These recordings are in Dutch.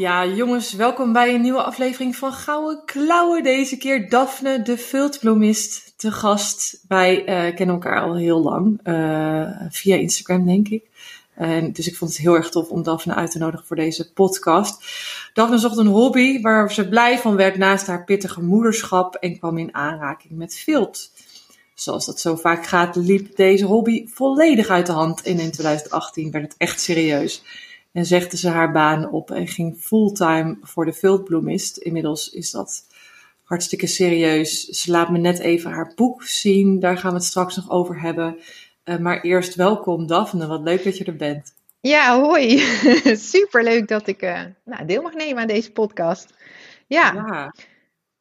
Ja, jongens, welkom bij een nieuwe aflevering van Gouden Klauwen. Deze keer Daphne, de viltbloemist, te gast. Wij uh, kennen elkaar al heel lang, uh, via Instagram denk ik. En dus ik vond het heel erg tof om Daphne uit te nodigen voor deze podcast. Daphne zocht een hobby waar ze blij van werd naast haar pittige moederschap en kwam in aanraking met vilt. Zoals dat zo vaak gaat, liep deze hobby volledig uit de hand. En in 2018 werd het echt serieus. En zegde ze haar baan op en ging fulltime voor de viltbloemist. Inmiddels is dat hartstikke serieus. Ze laat me net even haar boek zien. Daar gaan we het straks nog over hebben. Uh, maar eerst welkom Daphne. Wat leuk dat je er bent. Ja, hoi. Super leuk dat ik uh, nou, deel mag nemen aan deze podcast. Ja. ja.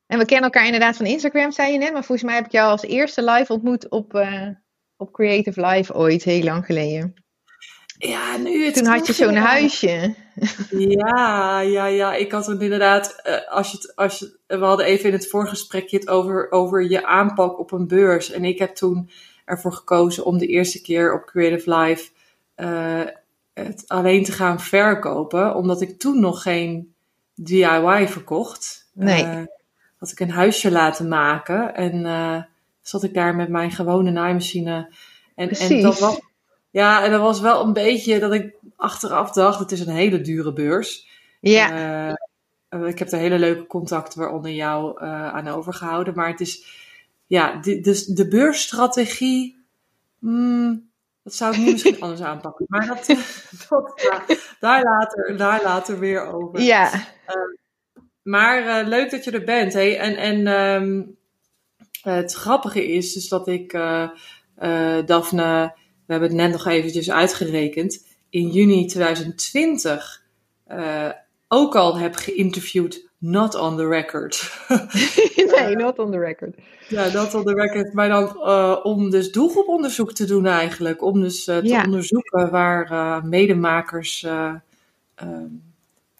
En we kennen elkaar inderdaad van Instagram, zei je net. Maar volgens mij heb ik jou als eerste live ontmoet op, uh, op Creative Live ooit, heel lang geleden. Ja, nu het Toen had je zo'n huisje. Ja, ja, ja. Ik had toen inderdaad, uh, als je het, als je, we hadden even in het voorgesprekje het over, over je aanpak op een beurs. En ik heb toen ervoor gekozen om de eerste keer op Creative Live uh, het alleen te gaan verkopen. Omdat ik toen nog geen DIY verkocht. Nee. Uh, had ik een huisje laten maken. En zat ik daar met mijn gewone naaimachine. En, en dat was ja, en dat was wel een beetje dat ik achteraf dacht, het is een hele dure beurs. Ja. Uh, ik heb er hele leuke contacten, waaronder jou, uh, aan overgehouden. Maar het is, ja, de, dus de beursstrategie, mm, dat zou ik nu misschien anders aanpakken. Maar dat, dat ja, daar, later, daar later weer over. Ja. Uh, maar leuk dat je er bent. Hey. En, en um, het grappige is dus dat ik Daphne we hebben het net nog eventjes uitgerekend, in juni 2020 uh, ook al heb geïnterviewd, not on the record. nee, not on the record. Ja, not on the record. Maar dan uh, om dus doelgroeponderzoek te doen eigenlijk. Om dus uh, te ja. onderzoeken waar medemakers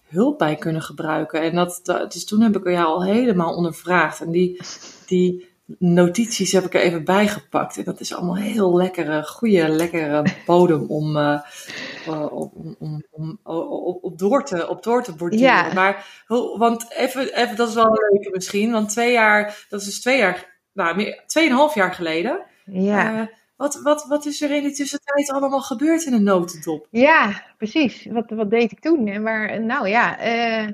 hulp bij kunnen gebruiken. En dat, dat, dus toen heb ik jou al helemaal ondervraagd. En die, die notities heb ik er even bij gepakt. En dat is allemaal heel lekkere, goede, lekkere bodem om, uh, om, om, om, op, door te, op door te borduren. Ja. Maar, want even, even, dat is wel leuk misschien, want twee jaar, dat is dus twee jaar, nou, meer, tweeënhalf jaar geleden. Ja. Uh, wat, wat, wat is er in die tussentijd allemaal gebeurd in een notendop? Ja, precies. Wat, wat deed ik toen? En waar, nou ja, uh,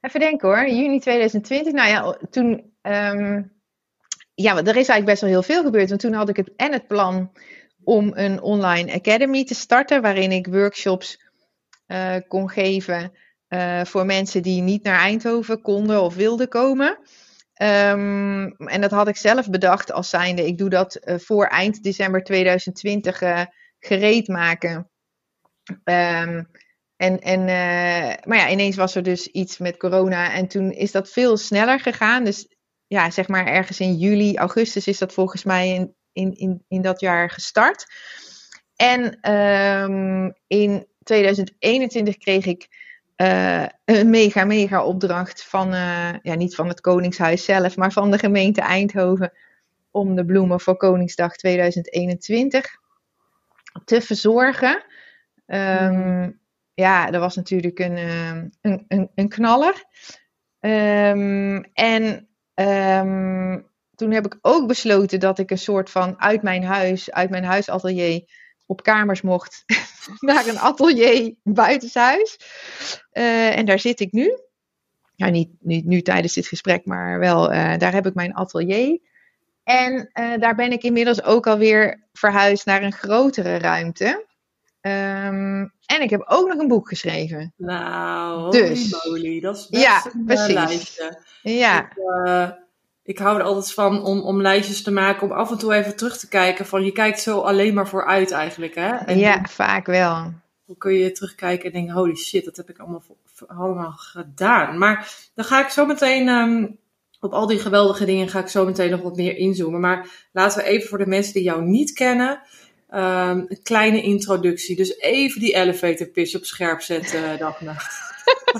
even denken hoor. Juni 2020, nou ja, toen... Um, ja, er is eigenlijk best wel heel veel gebeurd. Want toen had ik het en het plan om een online academy te starten, waarin ik workshops uh, kon geven uh, voor mensen die niet naar Eindhoven konden of wilden komen. Um, en dat had ik zelf bedacht als zijnde, ik doe dat uh, voor eind december 2020 gereed maken. Um, en, en, maar ja, ineens was er dus iets met corona en toen is dat veel sneller gegaan. Dus ja, zeg maar ergens in juli, augustus is dat volgens mij in, in, in, in dat jaar gestart. En um, in 2021 kreeg ik uh, een mega, mega opdracht van, uh, ja, niet van het Koningshuis zelf, maar van de gemeente Eindhoven om de bloemen voor Koningsdag 2021 te verzorgen. Um, mm. Ja, dat was natuurlijk een, een, een, een knaller. Um, en Um, toen heb ik ook besloten dat ik een soort van uit mijn huis, uit mijn huisatelier op kamers mocht naar een atelier buitenshuis. Uh, en daar zit ik nu. Ja, niet, nu tijdens dit gesprek, maar wel, uh, daar heb ik mijn atelier. En uh, daar ben ik inmiddels ook alweer verhuisd naar een grotere ruimte. Um, en ik heb ook nog een boek geschreven. Nou, dus, moly, dat is best ja, een precies. lijstje. Ja. Ik, uh, ik hou er altijd van om, om lijstjes te maken, om af en toe even terug te kijken. Van je kijkt zo alleen maar vooruit eigenlijk, hè? En ja, vaak wel. kun je terugkijken en denken, holy shit, dat heb ik allemaal, allemaal gedaan. Maar dan ga ik zo meteen, ehm, op al die geweldige dingen ga ik zo meteen nog wat meer inzoomen. Maar laten we even voor de mensen die jou niet kennen, ehm, een kleine introductie. Dus even die elevator pitch op scherp zetten, Daphne.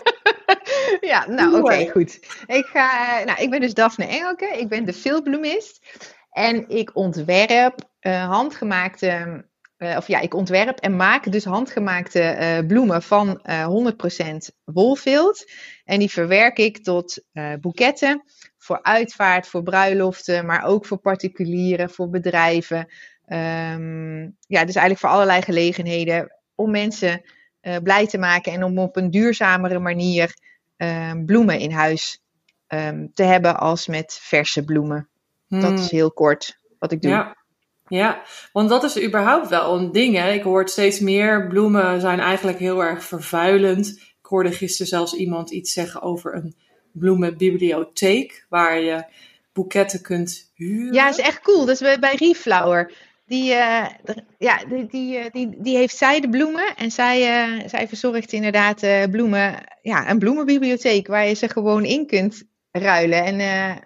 ja, nou oké, goed. Ik, ga, nou, ik ben dus Daphne Engelke, ik ben de filmbloemist. En ik ontwerp uh, handgemaakte, uh, of ja, ik ontwerp en maak dus handgemaakte uh, bloemen van 100% wolvilt. En die verwerk ik tot boeketten voor uitvaart, voor bruiloften, maar ook voor particulieren, voor bedrijven. Um, ja, dus eigenlijk voor allerlei gelegenheden om mensen blij te maken en om op een duurzamere manier ehm, bloemen in huis um, te hebben als met verse bloemen. Dat is hmm. heel kort wat ik doe. Ja. Ja, want dat is überhaupt wel een ding. Hè? Ik hoor steeds meer, bloemen zijn eigenlijk heel erg vervuilend. Ik hoorde gisteren zelfs iemand iets zeggen over een bloemenbibliotheek, waar je boeketten kunt huren. Ja, dat is echt cool. Dat is bij Reflower. Die, uh, ja, die, die, eh, die, die heeft zij de bloemen en zij, uh, zij verzorgt inderdaad uh, bloemen, ja, een bloemenbibliotheek waar je ze gewoon in kunt ruilen. En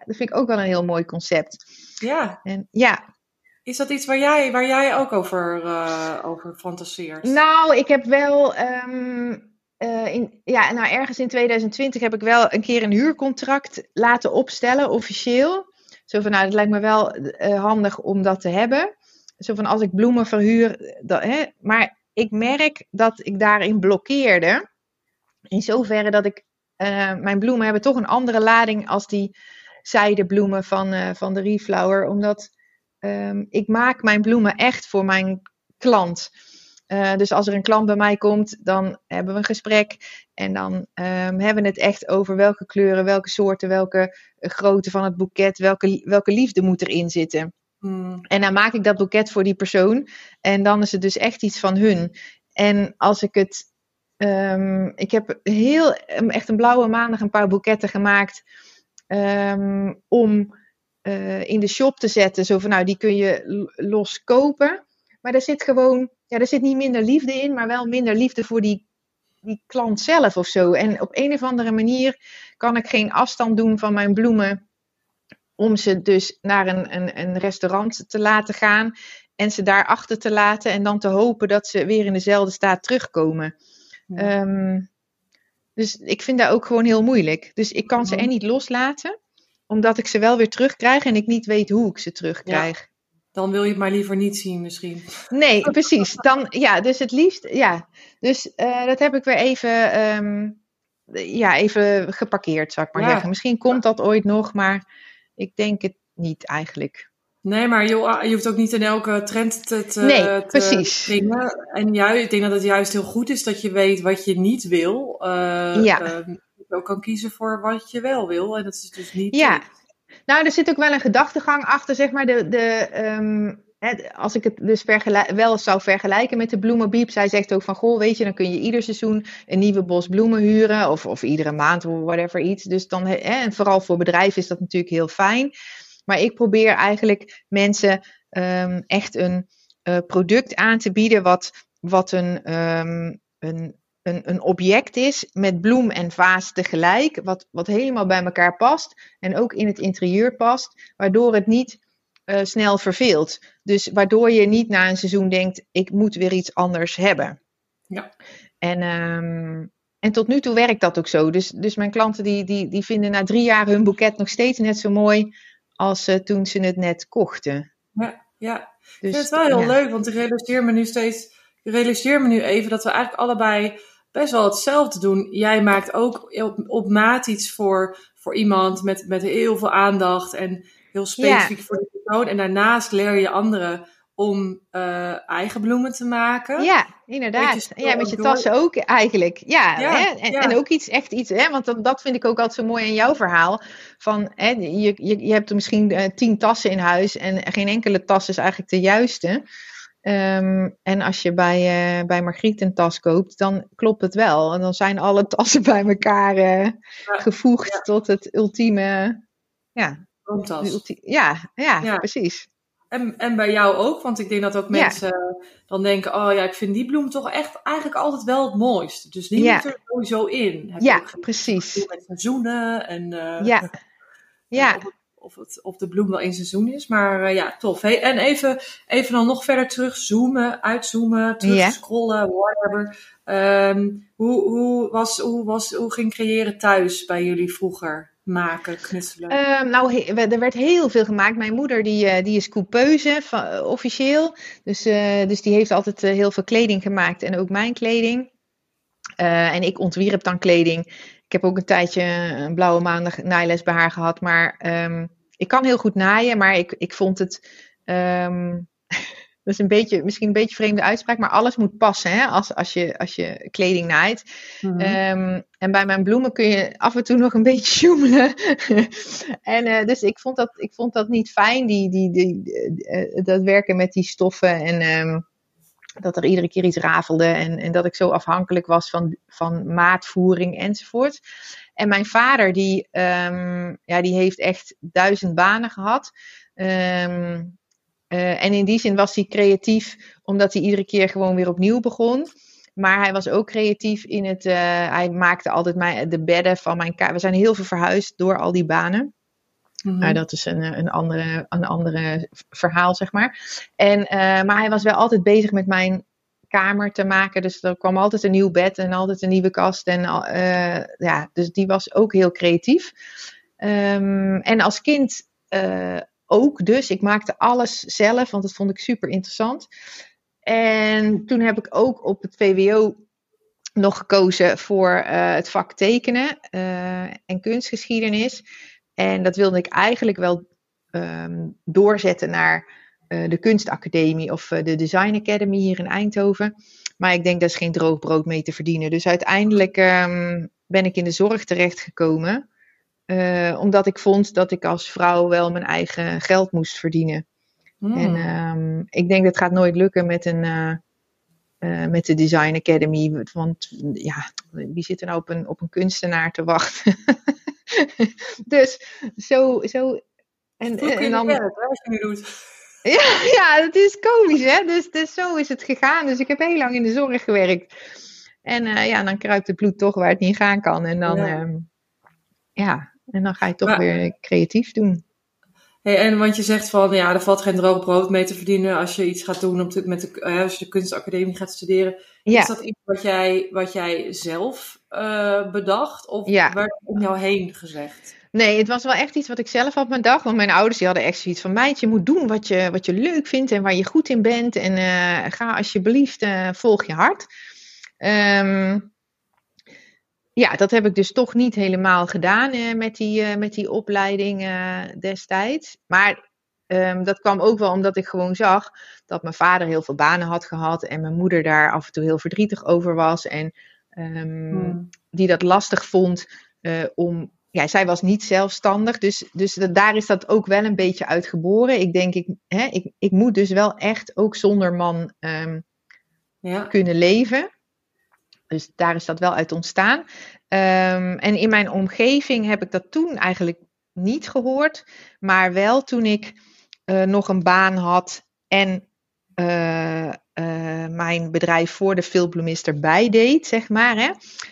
dat vind ik ook wel een heel mooi concept. Ja. En, ja. Is dat iets waar jij, waar jij ook over, over fantaseert? Nou, ik heb wel. Um, uh, in, ja, nou, ergens in 2020 heb ik wel een keer een huurcontract laten opstellen, officieel. Zo van, nou, het lijkt me wel uh, handig om dat te hebben. Zo van, als ik bloemen verhuur. Dat, hè, maar ik merk dat ik daarin blokkeerde. In zoverre dat ik uh, mijn bloemen hebben toch een andere lading als die zijdebloemen van, uh, van de Reflower. Omdat um, ik maak mijn bloemen echt voor mijn klant. Uh, dus als er een klant bij mij komt, dan hebben we een gesprek. En dan um, hebben we het echt over welke kleuren, welke soorten, welke grootte van het boeket, welke, welke liefde moet erin zitten. Hmm. En dan maak ik dat boeket voor die persoon. En dan is het dus echt iets van hun. En als ik het Um, ik heb heel, echt een blauwe maandag een paar boeketten gemaakt um, om uh, in de shop te zetten. Zo van, nou, die kun je los kopen. Maar er zit gewoon, ja, er zit niet minder liefde in, maar wel minder liefde voor die, die klant zelf of zo. En op een of andere manier kan ik geen afstand doen van mijn bloemen om ze dus naar een, een, een restaurant te laten gaan en ze daar achter te laten en dan te hopen dat ze weer in dezelfde staat terugkomen. Um, dus ik vind dat ook gewoon heel moeilijk. Dus ik kan ze mhm. er niet loslaten, omdat ik ze wel weer terugkrijg en ik niet weet hoe ik ze terugkrijg. Ja. Dan wil je het maar liever niet zien, misschien. Nee, precies. Dan, ja, dus het liefst, ja. Dus uh, dat heb ik weer even, um, ja, even geparkeerd, zou ik maar ja. zeggen. Misschien komt dat ooit nog, maar ik denk het niet eigenlijk. Nee, maar je, je hoeft ook niet in elke trend te, te, nee, te precies. En juist, ik denk dat het juist heel goed is dat je weet wat je niet wil. Uh, ja. Uh, je ook kan kiezen voor wat je wel wil. En dat is dus niet. Ja. Nou, er zit ook wel een gedachtegang achter, zeg maar. De, de, um, als ik het dus wel zou vergelijken met de bloemenbiep. Zij zegt ook van, goh, weet je, dan kun je ieder seizoen een nieuwe bos bloemen huren. Of, of iedere maand, of whatever iets. Dus dan, en vooral voor bedrijven is dat natuurlijk heel fijn. Maar ik probeer eigenlijk mensen um, echt een uh, product aan te bieden wat, wat een, um, een, een, een object is met bloem en vaas tegelijk. Wat, wat helemaal bij elkaar past en ook in het interieur past. Waardoor het niet uh, snel verveelt. Dus waardoor je niet na een seizoen denkt, ik moet weer iets anders hebben. Ja. En, um, en tot nu toe werkt dat ook zo. Dus, dus mijn klanten die, die, die vinden na drie jaar hun boeket nog steeds net zo mooi als uh, toen ze het net kochten. Ja, ja. Dus, het is wel heel ja. leuk, want ik realiseer me nu steeds, ik realiseer me nu even dat we eigenlijk allebei best wel hetzelfde doen. Jij maakt ook op, op maat iets voor, voor iemand met, met heel veel aandacht en heel specifiek ja. voor de persoon. En daarnaast leer je anderen om uh, eigen bloemen te maken. Ja, inderdaad. Ja, met je tassen ook eigenlijk. Ja, ja, hè? En, ja, en, ook iets, echt iets, hè? want dat, dat vind ik ook altijd zo mooi in jouw verhaal. Van, hè, je, je, je hebt er misschien uh, tien tassen in huis en geen enkele tas is eigenlijk de juiste. Um, en als je bij, uh, bij Margriet een tas koopt, dan klopt het wel. En dan zijn alle tassen bij elkaar gevoegd tot het ultieme. Ja, Ulti ja, ja, ja, precies. En, en bij jou ook, want ik denk dat ook mensen dan denken: oh ja, ik vind die bloem toch echt eigenlijk altijd wel het mooist. Dus die moet er sowieso in. Heb ja, precies. Met seizoenen en. Uh, ja. ja. Of, het, of de bloem wel in seizoen is. Maar uh, ja, tof. Hey, en even, even dan nog verder terug zoomen, uitzoomen, terug scrollen, whatever. Um, hoe, hoe, was, hoe, was, hoe ging creëren thuis bij jullie vroeger? Maken, knutselen? Uh, nou, er werd heel veel gemaakt. Mijn moeder die, uh, die is coupeuse, van, officieel. Dus, uh, dus die heeft altijd heel veel kleding gemaakt en ook mijn kleding. en ik ontwierp dan kleding. Ik heb ook een tijdje een blauwe maandag naailes bij haar gehad. Maar um, ik kan heel goed naaien, maar ik, ik vond het... Um, dat is een beetje, misschien een beetje vreemde uitspraak, maar alles moet passen hè, als, als, je, als je kleding naait. Mhm. Ehm, en bij mijn bloemen kun je af en toe nog een beetje sjoemelen. en uh, dus ik vond, dat, ik vond dat niet fijn, die, die, die, uh, dat werken met die stoffen. En um, dat er iedere keer iets rafelde. En, en dat ik zo afhankelijk was van, van maatvoering enzovoort. En mijn vader, die, um, ja, die heeft echt duizend banen gehad. Um, uh, en in die zin was hij creatief, omdat hij iedere keer gewoon weer opnieuw begon. Maar hij was ook creatief in het. Uh, hij maakte altijd mijn, de bedden van mijn kamer. We zijn heel veel verhuisd door al die banen. Mm -hmm. dat is een, een, andere, een andere verhaal, zeg maar. En, uh, maar hij was wel altijd bezig met mijn kamer te maken. Dus er kwam altijd een nieuw bed en altijd een nieuwe kast. En, ja, dus die was ook heel creatief. Um, en als kind ook dus. Ik maakte alles zelf, want dat vond ik super interessant. En toen heb ik ook op het VWO nog gekozen voor uh, het vak tekenen uh, en kunstgeschiedenis. En dat wilde ik eigenlijk wel um, doorzetten naar uh, de kunstacademie of de Design Academy hier in Eindhoven. Maar ik denk, dat is geen droog brood mee te verdienen. Dus uiteindelijk um, ben ik in de zorg terechtgekomen. Uh, omdat ik vond dat ik als vrouw wel mijn eigen geld moest verdienen. Hmm. En um, ik denk dat gaat nooit lukken met, een, uh, uh, met de Design Academy. Want ja, wie zit er nou op een, op een kunstenaar te wachten? dus zo. zo en, en dan. Werk, als je nu doet. Ja, ja, het is komisch, hè? Dus, dus zo is het gegaan. Dus ik heb heel lang in de zorg gewerkt. En ja, dan kruipt het bloed toch waar het niet gaan kan. En dan, ja, um, ja en dan ga je toch weer creatief doen. Hey, en want je zegt van ja, er valt geen droog brood mee te verdienen als je iets gaat doen op de, met de, uh, als je de kunstacademie gaat studeren. Ja. Is dat iets wat jij, wat jij zelf uh, bedacht of ja. werd om jou heen gezegd? Nee, het was wel echt iets wat ik zelf had dag. Want mijn ouders die hadden echt zoiets van... meid, je moet doen wat je, wat je leuk vindt en waar je goed in bent. En uh, ga alsjeblieft, volg je hart. Um, ja, dat heb ik dus toch niet helemaal gedaan eh, met, die, uh, met die opleiding uh, destijds. Maar um, dat kwam ook wel omdat ik gewoon zag dat mijn vader heel veel banen had gehad en mijn moeder daar af en toe heel verdrietig over was. En um, hmm. die dat lastig vond om. Ja, zij was niet zelfstandig, dus, dus dat, daar is dat ook wel een beetje uitgeboren. Ik denk, ik, hè, ik, ik moet dus wel echt ook zonder man um, ja. kunnen leven. Dus daar is dat wel uit ontstaan. Um, en in mijn omgeving heb ik dat toen eigenlijk niet gehoord. Maar wel toen ik uh, nog een baan had en uh, uh, mijn bedrijf voor de filmbloemist erbij deed, zeg maar. Hè?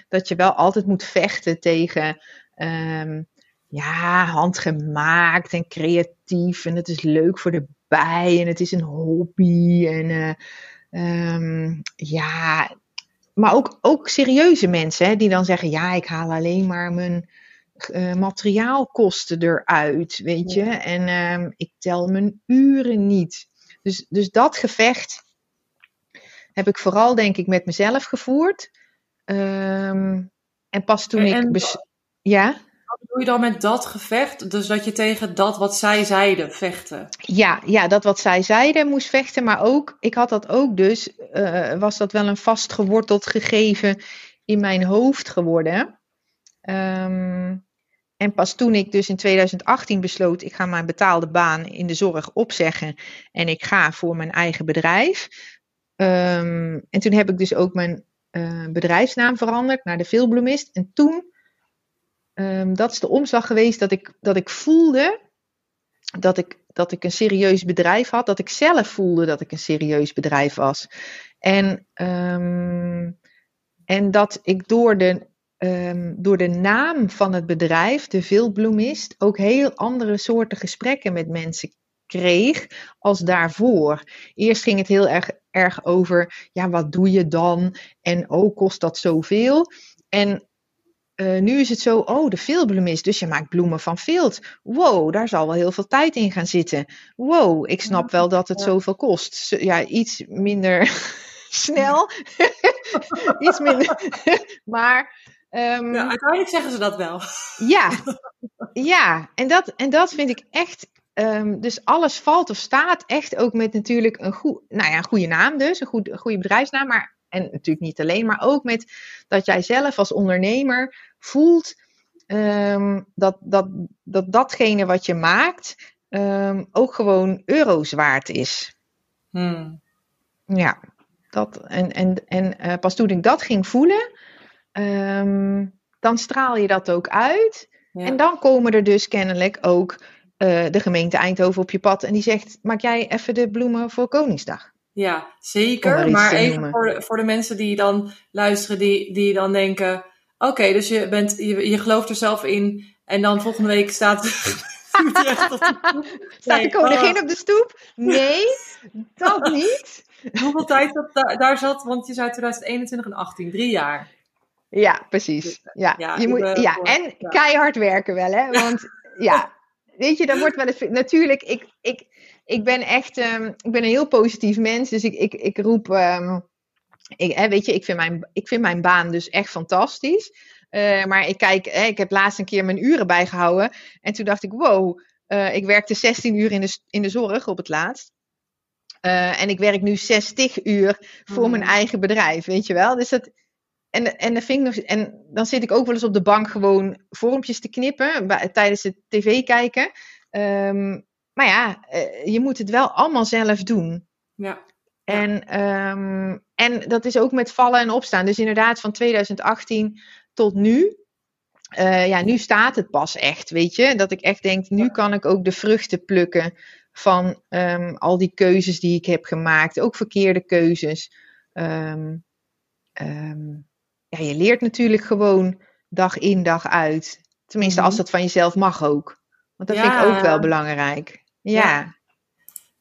Dat je wel altijd moet vechten tegen um, ja, handgemaakt en creatief. En het is leuk voor de bij en het is een hobby. En um, ja, maar ook, ook serieuze mensen hè, die dan zeggen: ja, ik haal alleen maar mijn uh, materiaalkosten eruit, weet je. En uh, ik tel mijn uren niet. Dus, dus dat gevecht heb ik vooral, denk ik, met mezelf gevoerd. Um, en pas toen en, ik. Ja? Wat je dan met dat gevecht? Dus dat je tegen dat wat zij zeiden vechten? Ja, ja dat wat zij zeiden moest vechten. Maar ook, ik had dat ook dus, uh, was dat wel een vastgeworteld gegeven in mijn hoofd geworden. Um, en pas toen ik dus in 2018 besloot, ik ga mijn betaalde baan in de zorg opzeggen en ik ga voor mijn eigen bedrijf. Um, en toen heb ik dus ook mijn uh, bedrijfsnaam veranderd naar de Veelbloemist. En toen um, dat is de omslag geweest dat ik, dat ik voelde dat ik dat ik een serieus bedrijf had, dat ik zelf voelde dat ik een serieus bedrijf was. En, ehm, en dat ik door de, ehm, door de naam van het bedrijf, de Veelbloemist, ook heel andere soorten gesprekken met mensen kreeg als daarvoor. Eerst ging het heel erg, erg over, ja, wat doe je dan? En oh, kost dat zoveel? En uh, nu is het zo, oh, de veelbloemist, dus je maakt bloemen van vilt. Wow, daar zal wel heel veel tijd in gaan zitten. Wow, ik snap wel dat het zoveel kost. Ja, iets minder snel. iets minder. maar. Um, ja, uiteindelijk zeggen ze dat wel. ja, ja. En, dat, en dat vind ik echt. Um, dus alles valt of staat echt ook met natuurlijk een, goed, nou ja, een goede naam, dus een, goed, een goede bedrijfsnaam. Maar en natuurlijk niet alleen, maar ook met dat jij zelf als ondernemer voelt um, dat, dat, dat datgene wat je maakt um, ook gewoon euro's waard is. Hmm. Ja, dat, en, en, en uh, pas toen ik dat ging voelen, um, dan straal je dat ook uit. Ja. En dan komen er dus kennelijk ook uh, de gemeente Eindhoven op je pad en die zegt: Maak jij even de bloemen voor Koningsdag? Ja, zeker. Maar even voor de, voor de mensen die dan luisteren, die, die dan denken: Oké, dus je, bent, je, je gelooft er zelf in. En dan volgende week staat. Staat de koningin oh. op de stoep? Nee, dat niet. Hoeveel tijd dat daar zat? Want je zei 2021 en 18, drie jaar. Ja, precies. Dus, ja, ja, je moet, ja. en keihard werken wel, hè? Want ja, weet je, dan wordt wel eens. Natuurlijk, ik, ik, ik ben echt, um, ik ben een heel positief mens. Dus ik, ik, ik roep, um, ik, hè, weet je, ik vind, mijn, ik vind mijn baan dus echt fantastisch. Uh, maar ik kijk, hè, ik heb laatst een keer mijn uren bijgehouden. En toen dacht ik, wow, uh, ik werkte 16 uur in de, in de zorg op het laatst. Uh, en ik werk nu 60 uur voor mijn hmm. eigen bedrijf, weet je wel. Dus dat, en, en, dat vind ik nog, en dan zit ik ook wel eens op de bank gewoon vormpjes te knippen bij, tijdens het tv kijken. Um, maar ja, uh, je moet het wel allemaal zelf doen. Ja. En, um, en dat is ook met vallen en opstaan. Dus inderdaad, van 2018 tot nu. Uh, ja, nu staat het pas echt, weet je. Dat ik echt denk, nu kan ik ook de vruchten plukken van um, al die keuzes die ik heb gemaakt. Ook verkeerde keuzes. Um, ja, je leert natuurlijk gewoon dag in, dag uit. Tenminste, als mhm. dat van jezelf mag ook. Want dat vind ik ook wel belangrijk. Ja.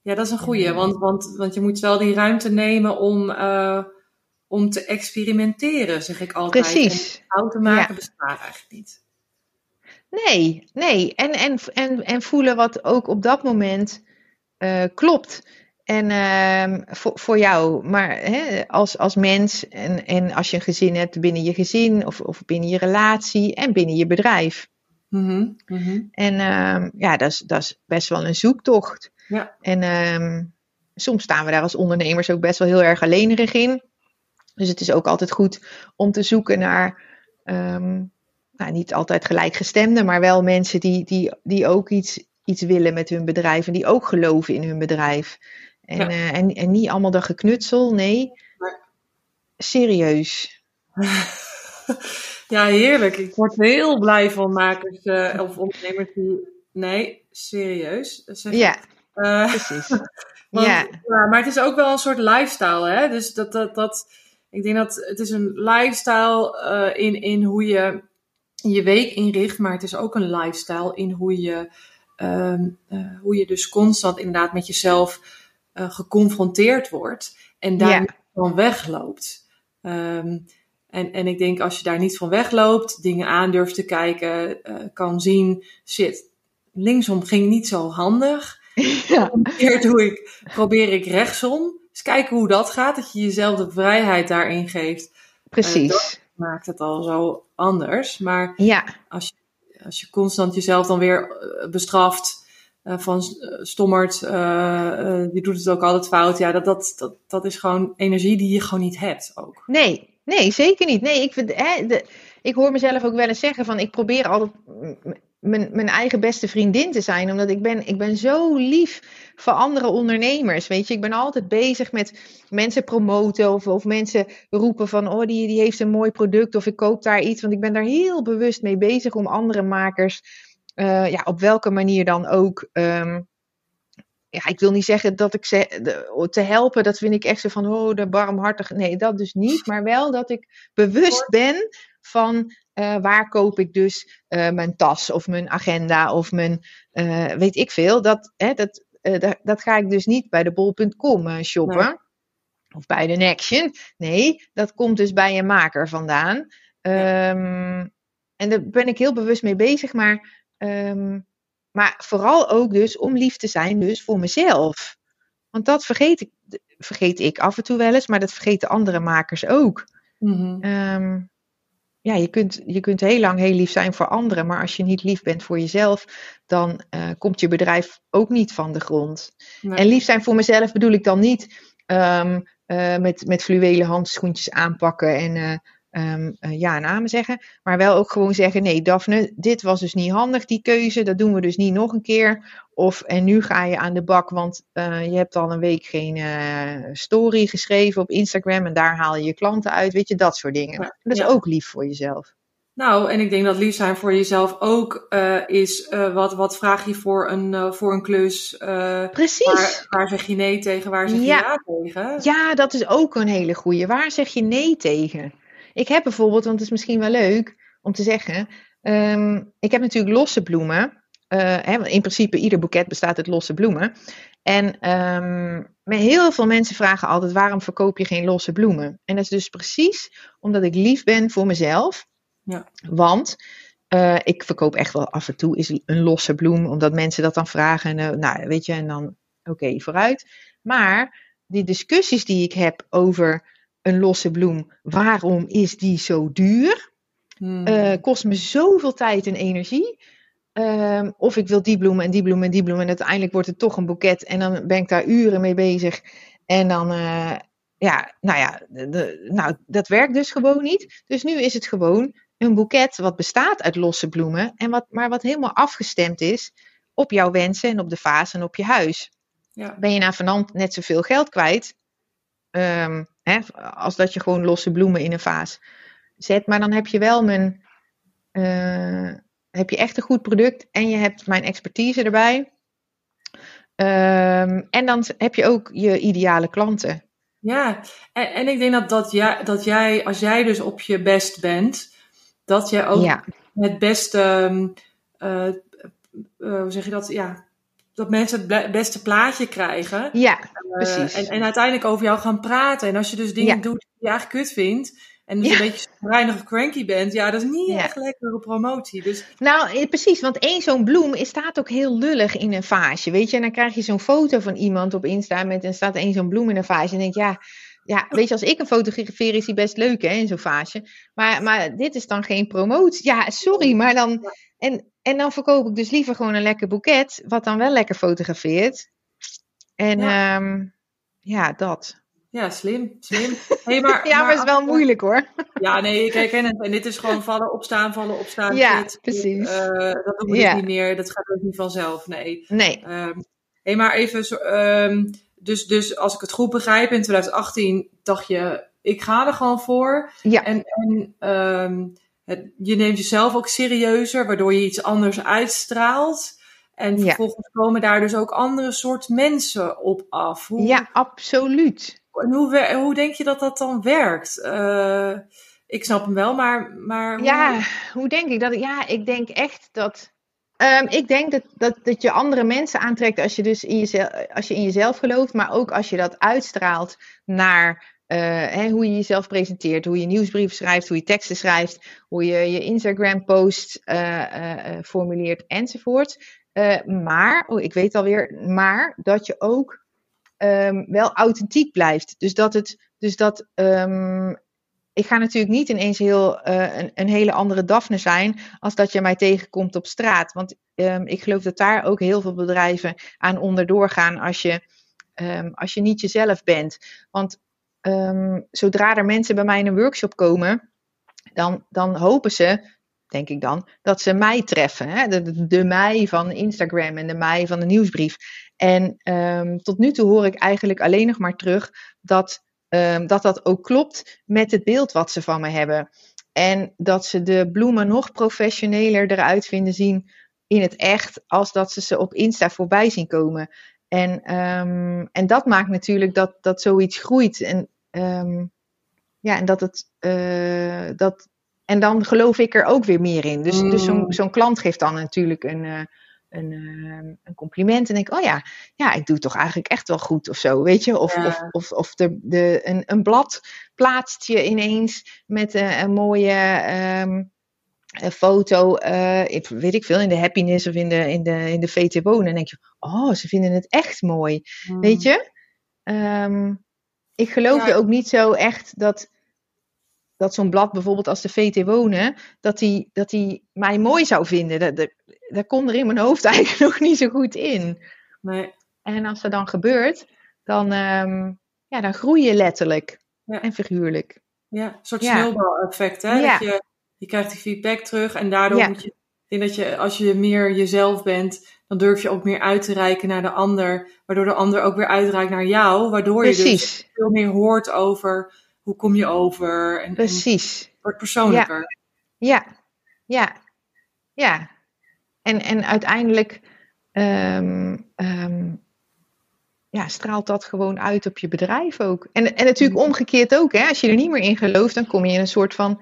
Ja, dat is een goeie. Want, want, want je moet wel die ruimte nemen om, uh, om te experimenteren, zeg ik altijd. Precies. En fouten maken ja. bestaat eigenlijk niet. Nee, nee. En, en, en, en voelen wat ook op dat moment uh, klopt. En uh, voor, voor jou, maar hè, als, als mens en, en als je een gezin hebt binnen je gezin of, of binnen je relatie en binnen je bedrijf. Mm -hmm. En um, ja, dat is, dat is best wel een zoektocht. Ja. En um, soms staan we daar als ondernemers ook best wel heel erg alleenerig in. Dus het is ook altijd goed om te zoeken naar, um, nou, niet altijd gelijkgestemde, maar wel mensen die, die, die ook iets, iets willen met hun bedrijf en die ook geloven in hun bedrijf. En, ja. uh, en, en niet allemaal dat geknutsel, nee. Maar... Serieus. Ja, heerlijk. Ik word heel blij van makers uh, of ondernemers die. Nee, serieus. Zeg ja, uh, precies. want, ja. ja. Maar het is ook wel een soort lifestyle, hè? Dus dat, dat, dat, ik denk dat het is een lifestyle uh, in, in hoe je je week inricht, maar het is ook een lifestyle in hoe je, uh, hoe je dus constant inderdaad met jezelf geconfronteerd wordt en daar ja. van wegloopt. Um, en, en ik denk als je daar niet van wegloopt, dingen aan durft te kijken, uh, kan zien, shit, linksom ging niet zo handig. Ja. doe ik, probeer ik rechtsom. Dus kijken hoe dat gaat, dat je jezelf de vrijheid daarin geeft. Precies. Uh, dat maakt het al zo anders. Maar ja. als, je, als je constant jezelf dan weer uh, bestraft, uh, van stommert, die doet het ook altijd fout. Ja, dat, dat, dat, dat is gewoon energie die je gewoon niet hebt ook. Nee, Nee, zeker niet. Nee, ik, hè, de, ik hoor mezelf ook wel eens zeggen van ik probeer altijd mijn, mijn eigen beste vriendin te zijn. Omdat ik ben, ik ben zo lief voor andere ondernemers. Weet je, ik ben altijd bezig met mensen promoten of, of mensen roepen van oh, die, die heeft een mooi product of ik koop daar iets. Want ik ben daar heel bewust mee bezig om andere makers, uh, ja, op welke manier dan ook. Um, ja, ik wil niet zeggen dat ik ze de, te helpen, dat vind ik echt zo van, oh, de barmhartig. Nee, dat dus niet. Maar wel dat ik bewust ben van uh, waar koop ik dus uh, mijn tas of mijn agenda of mijn, uh, weet ik veel. Dat, hè, dat, dat, dat, ga ik dus niet bij de bol.com shoppen. Nee. Of bij de Nexion. Nee, dat komt dus bij een maker vandaan. Um, en daar ben ik heel bewust mee bezig. Maar um, maar vooral ook dus om lief te zijn dus voor mezelf. Want dat vergeet ik, vergeet ik af en toe wel eens, maar dat vergeten andere makers ook. Mm-hmm. Um, ja, je kunt, je kunt heel lang heel lief zijn voor anderen, maar als je niet lief bent voor jezelf, dan uh, komt je bedrijf ook niet van de grond. Nee. En lief zijn voor mezelf bedoel ik dan niet um, uh, met, met fluwelen handschoentjes aanpakken en uh, um, uh, ja en amen zeggen. Maar wel ook gewoon zeggen: nee, Daphne, dit was dus niet handig, die keuze. Dat doen we dus niet nog een keer. Of en nu ga je aan de bak, want uh, je hebt al een week geen uh, story geschreven op Instagram. En daar haal je je klanten uit. Weet je, dat soort dingen. Ja, dat is ja. ook lief voor jezelf. Nou, en ik denk dat lief zijn voor jezelf ook uh, is uh, wat, wat vraag je voor een, uh, voor een klus. Precies. Waar, waar, zeg je nee tegen, waar zeg je ja. ja tegen? Ja, dat is ook een hele goeie. Waar zeg je nee tegen? Ik heb bijvoorbeeld, want het is misschien wel leuk om te zeggen. Um, ik heb natuurlijk losse bloemen. Uh, hè, in principe, ieder boeket bestaat uit losse bloemen. En um, heel veel mensen vragen altijd: waarom verkoop je geen losse bloemen? En dat is dus precies omdat ik lief ben voor mezelf. Ja. Want uh, ik verkoop echt wel af en toe is een losse bloem, omdat mensen dat dan vragen. En, uh, nou, weet je, en dan oké, okay, vooruit. Maar die discussies die ik heb over een losse bloem, waarom is die zo duur? Hmm. Uh, kost me zoveel tijd en energie. Uh, of ik wil die bloem en die bloem en die bloem. En uiteindelijk wordt het toch een boeket. En dan ben ik daar uren mee bezig. En dan, uh, ja, nou ja, de, nou, dat werkt dus gewoon niet. Dus nu is het gewoon een boeket wat bestaat uit losse bloemen. En wat, maar wat helemaal afgestemd is op jouw wensen en op de fase en op je huis. Ja. Ben je na vanand net zoveel geld kwijt? Um, Hè, als dat je gewoon losse bloemen in een vaas zet. Maar dan heb je wel mijn. Uh, heb je echt een goed product en je hebt mijn expertise erbij. Um, en dan heb je ook je ideale klanten. Ja, en, en ik denk dat, dat, jij, dat jij, als jij dus op je best bent, dat jij ook ja. het beste, uh, uh, hoe zeg je dat, ja, dat mensen het beste plaatje krijgen. Ja, precies. Uh, en, en, uiteindelijk over jou gaan praten. En als je dus dingen ja. doet die je eigenlijk kut vindt. En dus ja. een beetje reinig of cranky bent. Ja, dat is niet ja. echt lekkere promotie. Dus... Nou, precies. Want één zo'n bloem staat ook heel lullig in een vaasje. Weet je, en dan krijg je zo'n foto van iemand op Insta. Met, en staat één zo'n bloem in een vaasje. En denk ja... Ja, weet je, als ik een fotografeer is die best leuk hè, in zo'n vaasje. Maar, maar dit is dan geen promotie. Ja, sorry, maar dan... En, en dan verkoop ik dus liever gewoon een lekker boeket, wat dan wel lekker fotografeert. En ja, um, ja dat. Ja, slim, slim. Hey, maar, ja, maar het is wel moeilijk hoor. Ja, nee, ik herken het. En dit is gewoon vallen, opstaan, vallen, opstaan. Ja, dit, precies. Uh, dat doen we ja. niet meer. Dat gaat ook niet vanzelf, nee. Nee. Um, hey, maar even, zo, um, dus, dus als ik het goed begrijp, in 2018 dacht je, ik ga er gewoon voor. Ja. En, en het, je neemt jezelf ook serieuzer, waardoor je iets anders uitstraalt. En vervolgens ja. komen daar dus ook andere soort mensen op af. Hoe, ja, absoluut. En hoe, hoe denk je dat dat dan werkt? Uh, ik snap hem wel, maar. maar hoe... Ja, hoe denk ik dat? Ja, ik denk echt dat. Um, ik denk dat, dat, dat je andere mensen aantrekt als je, dus in jezelf, als je in jezelf gelooft, maar ook als je dat uitstraalt naar hè, hoe je jezelf presenteert, hoe je nieuwsbrieven schrijft, hoe je teksten schrijft, hoe je je Instagram-post uh, uh, formuleert enzovoort. maar, oh, ik weet alweer, maar dat je ook um, wel authentiek blijft. Dus dat het, dus dat, um, ik ga natuurlijk niet ineens heel, een, een, hele andere Daphne zijn als dat je mij tegenkomt op straat. Want um, ik geloof dat daar ook heel veel bedrijven aan onderdoor gaan als je, als je niet jezelf bent. Want um, zodra er mensen bij mij in een workshop komen, dan, dan hopen ze, denk ik dan, dat ze mij treffen. Hè? De, de, mij van Instagram en de mij van de nieuwsbrief. En um, tot nu toe hoor ik eigenlijk alleen nog maar terug dat, um, dat dat ook klopt met het beeld wat ze van me hebben. En dat ze de bloemen nog professioneler eruit vinden zien in het echt, als dat ze ze op Insta voorbij zien komen. En, ehm, en dat maakt natuurlijk dat, dat zoiets groeit. En, ehm, ja, en dat het. eh, dat, en dan geloof ik er ook weer meer in. Dus, dus zo'n Mm. zo'n klant geeft dan natuurlijk een, eh, een, eh, een compliment. En denk ik, oh ja, ja, ik doe het toch eigenlijk echt wel goed of zo. Weet je? Of, Ja. of, of, of de, de, een, een blad plaatst je ineens met eh, een mooie. ehm, een foto, ik- weet ik veel, in de happiness of in de, in de, in de VT wonen. En dan denk je, oh, ze vinden het echt mooi. Mm. Weet je? Ehm, ik geloof Ja. er ook niet zo echt dat, dat zo'n blad bijvoorbeeld als de VT Wonen, dat die, dat die mij mooi zou vinden. Dat, dat, dat kon er in mijn hoofd eigenlijk nog niet zo goed in. Nee. En als dat dan gebeurt, dan, ehm, ja, dan groei je letterlijk Ja. en figuurlijk. Ja, een soort Ja. sneeuwbaleffect. Hè? Dat je, je krijgt die feedback terug en daardoor moet je... Denk dat je, als je meer jezelf bent, dan durf je ook meer uit te reiken naar de ander. Waardoor de ander ook weer uitreikt naar jou. Waardoor je dus veel meer hoort over hoe kom je over. En, en het precies. wordt persoonlijker. Ja, ja, ja. En, en uiteindelijk ehm, ja, straalt dat gewoon uit op je bedrijf ook. En, en natuurlijk Mhm. omgekeerd ook. Hè? Als je er niet meer in gelooft, dan kom je in een soort van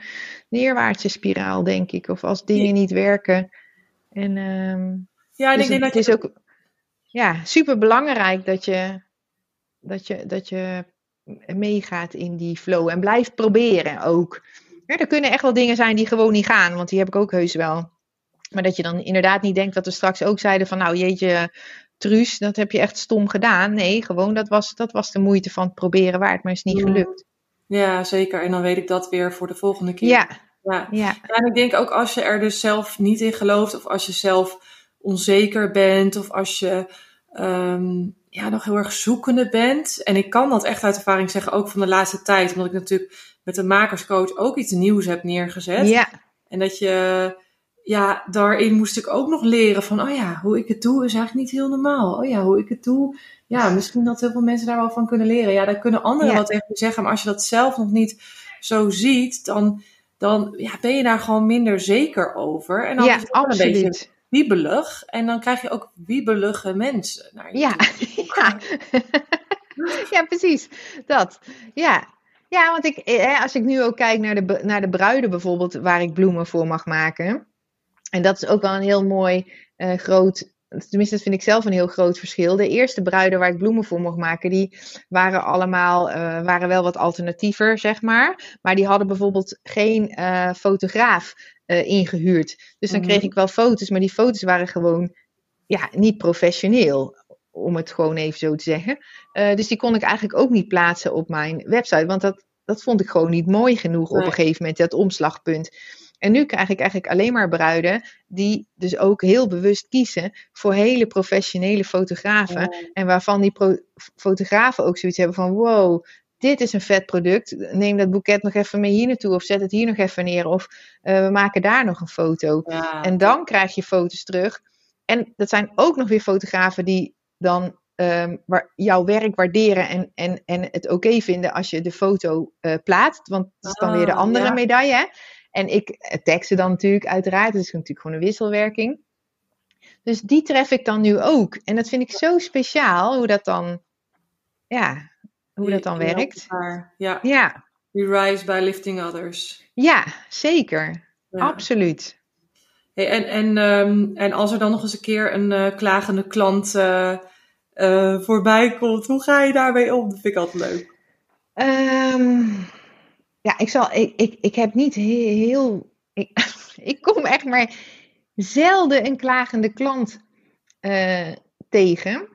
neerwaartse spiraal, denk ik. Of als dingen niet werken. En, ehm, Ja, en dus ik denk het dat is ook ja, super belangrijk dat je, dat, je, dat je meegaat in die flow. En blijft proberen ook. Ja, er kunnen echt wel dingen zijn die gewoon niet gaan, want die heb ik ook heus wel. Maar dat je dan inderdaad niet denkt wat we straks ook zeiden van nou jeetje, Truus, dat heb je echt stom gedaan. Nee, gewoon dat was, dat was de moeite van het proberen waard, maar is niet gelukt. Ja, zeker. En dan weet ik dat weer voor de volgende keer. Ja, ja. ja, Ja, en ik denk ook als je er dus zelf niet in gelooft, of als je zelf onzeker bent, of als je ehm, ja, nog heel erg zoekende bent. En ik kan dat echt uit ervaring zeggen, ook van de laatste tijd, omdat ik natuurlijk met de makerscoach ook iets nieuws heb neergezet. ja, En dat je, ja, daarin moest ik ook nog leren van, oh ja, hoe ik het doe is eigenlijk niet heel normaal. Oh ja, hoe ik het doe, ja, misschien dat heel veel mensen daar wel van kunnen leren. Ja, daar kunnen anderen Ja. wat tegen je zeggen, maar als je dat zelf nog niet zo ziet, dan, dan ja, ben je daar gewoon minder zeker over. En dan ja, is het een beetje wiebelig. En dan krijg je ook wiebelige mensen naar je Ja, ja. ja, precies. Dat. Ja. Ja, want ik, eh, als ik nu ook kijk naar de, naar de bruiden bijvoorbeeld, waar ik bloemen voor mag maken. En dat is ook wel een heel mooi eh, groot, tenminste dat vind ik zelf een heel groot verschil. De eerste bruiden waar ik bloemen voor mocht maken, die waren allemaal, eh, waren wel wat alternatiever, zeg maar. Maar die hadden bijvoorbeeld geen eh, fotograaf eh, ingehuurd. Dus dan Mhm. kreeg ik wel foto's, maar die foto's waren gewoon ja, niet professioneel, om het gewoon even zo te zeggen. Dus die kon ik eigenlijk ook niet plaatsen op mijn website, want dat, dat vond ik gewoon niet mooi genoeg op een gegeven moment, dat omslagpunt. En nu krijg ik eigenlijk alleen maar bruiden die dus ook heel bewust kiezen voor hele professionele fotografen. Ja. En waarvan die fotografen ook zoiets hebben van wow, dit is een vet product. Neem dat boeket nog even mee hier naartoe of zet het hier nog even neer. Of eh, we maken daar nog een foto. Ja. En dan krijg je foto's terug. En dat zijn ook nog weer fotografen die dan ehm, waar, jouw werk waarderen en, en, en het oké vinden als je de foto eh, plaatst. Want dat is dan weer de Ah, andere ja. medaille. En ik tag ze dan natuurlijk uiteraard. Het is natuurlijk gewoon een wisselwerking. Dus die tref ik dan nu ook. En dat vind ik zo speciaal hoe dat dan, ja, hoe dat dan werkt. Ja, Ja, we rise by lifting others. ja zeker. Ja. Absoluut. Hey, en, en, ehm, en als er dan nog eens een keer een eh, klagende klant eh, eh, voorbij komt, hoe ga je daarmee om? Dat vind ik altijd leuk. Ehm, ja, ik zal. Ik, ik, ik heb niet he- heel. Ik, ik kom echt maar zelden een klagende klant eh, tegen.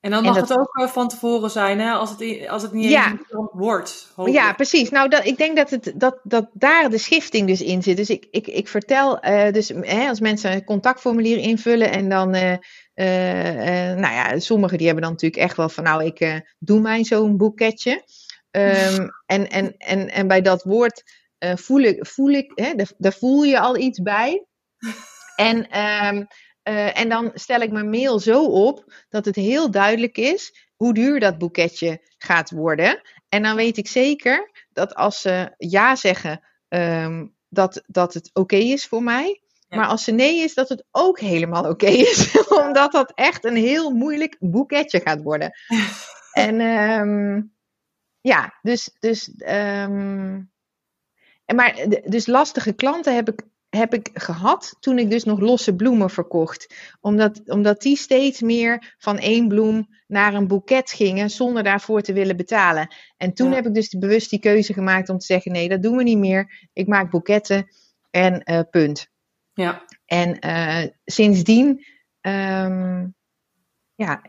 En dan En mag dat- het ook eh, van tevoren zijn, hè? Als het, als het niet Ja. eens een klant wordt. Ja, precies. Nou, dat, ik denk dat, het, dat, dat daar de schifting dus in zit. Dus ik, ik, ik vertel, eh, dus hè, als mensen een contactformulier invullen en dan, eh, eh, nou ja, sommigen die hebben dan natuurlijk echt wel van, nou, ik doe mij zo'n boeketje. Ehm, en, en, en, en bij dat woord eh, voel ik, voel ik hè, daar, daar voel je al iets bij. En, ehm, eh, en dan stel ik mijn mail zo op dat het heel duidelijk is hoe duur dat boeketje gaat worden. En dan weet ik zeker dat als ze ja zeggen, ehm, dat, dat het oké is voor mij. Maar als ze nee is, dat het ook helemaal oké is. Omdat dat echt een heel moeilijk boeketje gaat worden. en ja, dus, dus, ehm, en maar, dus lastige klanten heb ik heb ik gehad toen ik dus nog losse bloemen verkocht. Omdat, omdat die steeds meer van één bloem naar een boeket gingen zonder daarvoor te willen betalen. En toen heb ik dus bewust die keuze gemaakt om te zeggen: nee, dat doen we niet meer. Ik maak boeketten en uh, punt. Ja. En uh, sindsdien um, ja,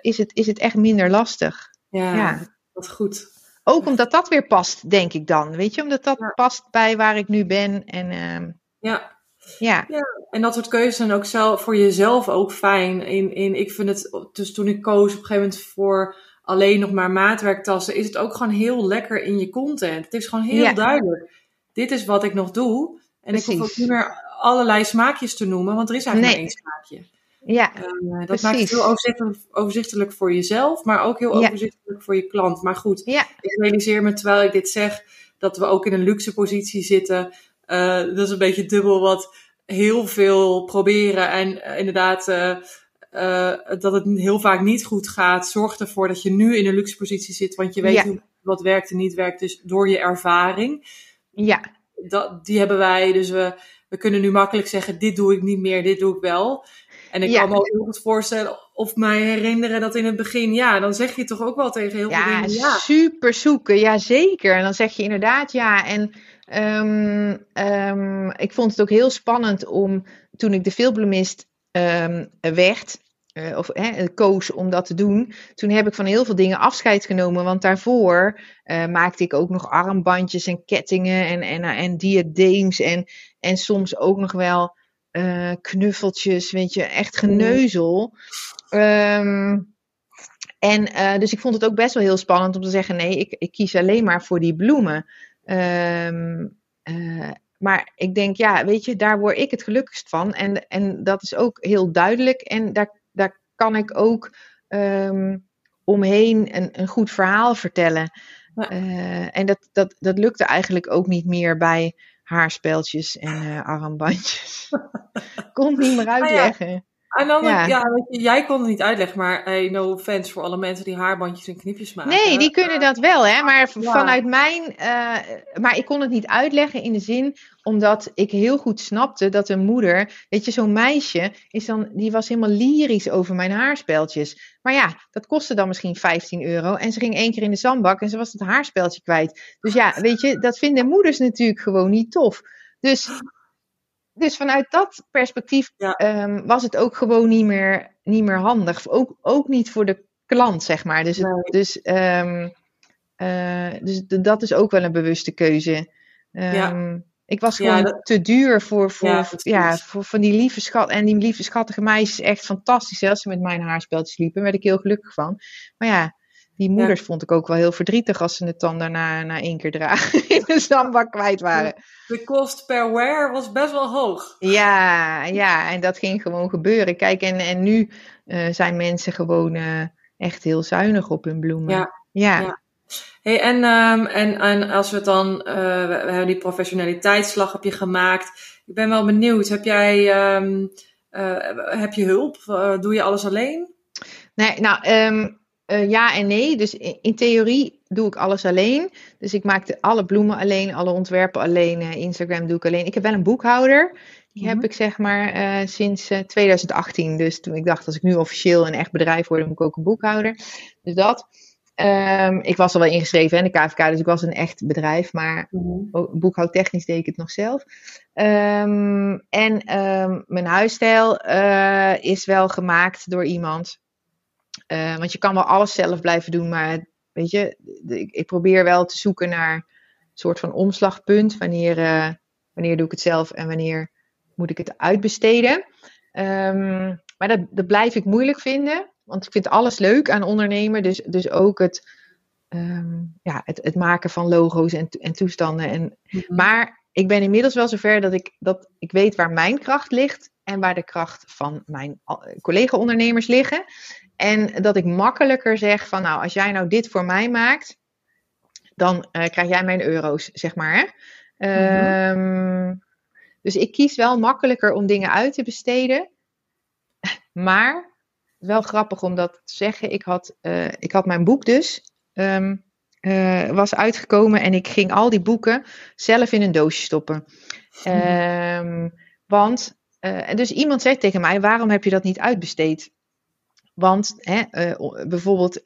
is, het, is het echt minder lastig. Ja, ja. Dat goed. Ook omdat dat weer past, denk ik dan. Weet je, omdat dat ja. past bij waar ik nu ben. En, uh, ja. Ja. ja. En dat soort keuzes zijn ook zelf, voor jezelf ook fijn. In, in, ik vind het, dus toen ik koos op een gegeven moment voor alleen nog maar maatwerktassen, is het ook gewoon heel lekker in je content. Het is gewoon heel Ja. duidelijk. Dit is wat ik nog doe. En ik hoef ook niet meer allerlei smaakjes te noemen, want er is eigenlijk Nee. maar één smaakje. Ja, eh, dat maakt het heel overzichtelijk, overzichtelijk voor jezelf, maar ook heel Ja. overzichtelijk voor je klant. Maar goed, ja, ik realiseer me terwijl ik dit zeg, dat we ook in een luxe positie zitten. Eh, dat is een beetje dubbel wat heel veel proberen en eh, inderdaad dat het heel vaak niet goed gaat. Zorgt ervoor dat je nu in een luxe positie zit, want je weet Ja. hoe, wat werkt en niet werkt, dus door je ervaring. ja, Dat, die hebben wij, dus we, we kunnen nu makkelijk zeggen, dit doe ik niet meer, dit doe ik wel. En ik Ja. kan me ook heel goed voorstellen of mij herinneren dat in het begin, ja, dan zeg je toch ook wel tegen heel veel ja, dingen, ja. super zoeken. Ja, zeker. En dan zeg je inderdaad ja. En ehm, ehm, ik vond het ook heel spannend om, toen ik de veelbloemist ehm, werd, eh, of hè, koos om dat te doen, toen heb ik van heel veel dingen afscheid genomen. Want daarvoor eh, maakte ik ook nog armbandjes en kettingen en, en, en diadeems en, en soms ook nog wel eh, knuffeltjes, weet je, echt geneuzel. Ehm, en eh, dus ik vond het ook best wel heel spannend om te zeggen: nee, ik, ik kies alleen maar voor die bloemen. Ehm, eh, maar ik denk, ja, weet je, daar word ik het gelukkigst van. En, en dat is ook heel duidelijk. En daar, daar kan ik ook ehm, omheen een, een goed verhaal vertellen. Ja. En dat, dat, dat lukte eigenlijk ook niet meer bij haarspeltjes en eh, armbandjes. Kon het niet meer Ah ja, uitleggen. En dan, ja. Ja. weet je, jij kon het niet uitleggen, maar hey, no offense voor alle mensen die haarbandjes en knipjes maken. Nee, die kunnen dat wel, hè? Maar Ja. vanuit mijn. eh, maar ik kon het niet uitleggen in de zin omdat ik heel goed snapte dat een moeder. Weet je, zo'n meisje is dan, die was helemaal lyrisch over mijn haarspeltjes. Maar ja, dat kostte dan misschien 15 euro. En ze ging één keer in de zandbak en ze was het haarspeltje kwijt. Dus ja, weet je, dat vinden moeders natuurlijk gewoon niet tof. Dus, dus vanuit dat perspectief Ja. ehm, was het ook gewoon niet meer, niet meer handig. Ook, ook niet voor de klant, zeg maar. Dus, het, Nee. dus, ehm, eh, dus dat is ook wel een bewuste keuze. Ja. Ehm, Ik was Ja, gewoon dat- te duur voor, voor, Ja, voor van die lieve schat. En die lieve schattige meisjes, echt fantastisch. Als ze met mijn haarspeltjes liepen, werd ik heel gelukkig van. Maar ja, die moeders vond ik ook wel heel verdrietig als ze het dan daarna na één keer dragen in de zandbak kwijt waren. De kost per wear was best wel hoog. Ja, ja, en dat ging gewoon gebeuren. Kijk, en, en nu eh, zijn mensen gewoon eh, echt heel zuinig op hun bloemen. Ja, ja. ja. Hey, en, ehm, en, en als we het dan, eh, we, we hebben die professionaliteitsslag heb je gemaakt. Ik ben wel benieuwd, heb jij, ehm, eh, heb je hulp? Doe je alles alleen? Nee, nou, ehm, eh, ja en nee. Dus in, in theorie doe ik alles alleen. Dus ik maak de, alle bloemen alleen, alle ontwerpen alleen. eh, Instagram doe ik alleen. Ik heb wel een boekhouder. Die Mhm. heb ik zeg maar eh, sinds eh, 2018. Dus toen ik dacht, als ik nu officieel een echt bedrijf word, dan moet ik ook een boekhouder. Dus dat. Ehm, ik was al wel ingeschreven in de KVK, dus ik was een echt bedrijf. Maar ook boekhoudtechnisch deed ik het nog zelf. Ehm, en ehm, mijn huisstijl is wel gemaakt door iemand. Eh, want je kan wel alles zelf blijven doen, maar weet je, ik, ik probeer wel te zoeken naar een soort van omslagpunt. Wanneer, eh, wanneer doe ik het zelf en wanneer moet ik het uitbesteden. Ehm, maar dat, dat blijf ik moeilijk vinden, want ik vind alles leuk aan ondernemen. Dus, dus ook het, ehm, ja, het, het maken van logo's en, en toestanden. En, maar ik ben inmiddels wel zover dat ik, dat ik weet waar mijn kracht ligt en waar de kracht van mijn al- collega-ondernemers liggen. En dat ik makkelijker zeg van nou, als jij nou dit voor mij maakt, dan eh, krijg jij mijn euro's, zeg maar. Hè? Ehm, Dus ik kies wel makkelijker om dingen uit te besteden. Maar wel grappig om dat te zeggen. Ik had, uh, ik had mijn boek dus. Um, uh, was uitgekomen en ik ging al die boeken zelf in een doosje stoppen. Um, want, uh, dus iemand zegt tegen mij: waarom heb je dat niet uitbesteed? Want hè, bijvoorbeeld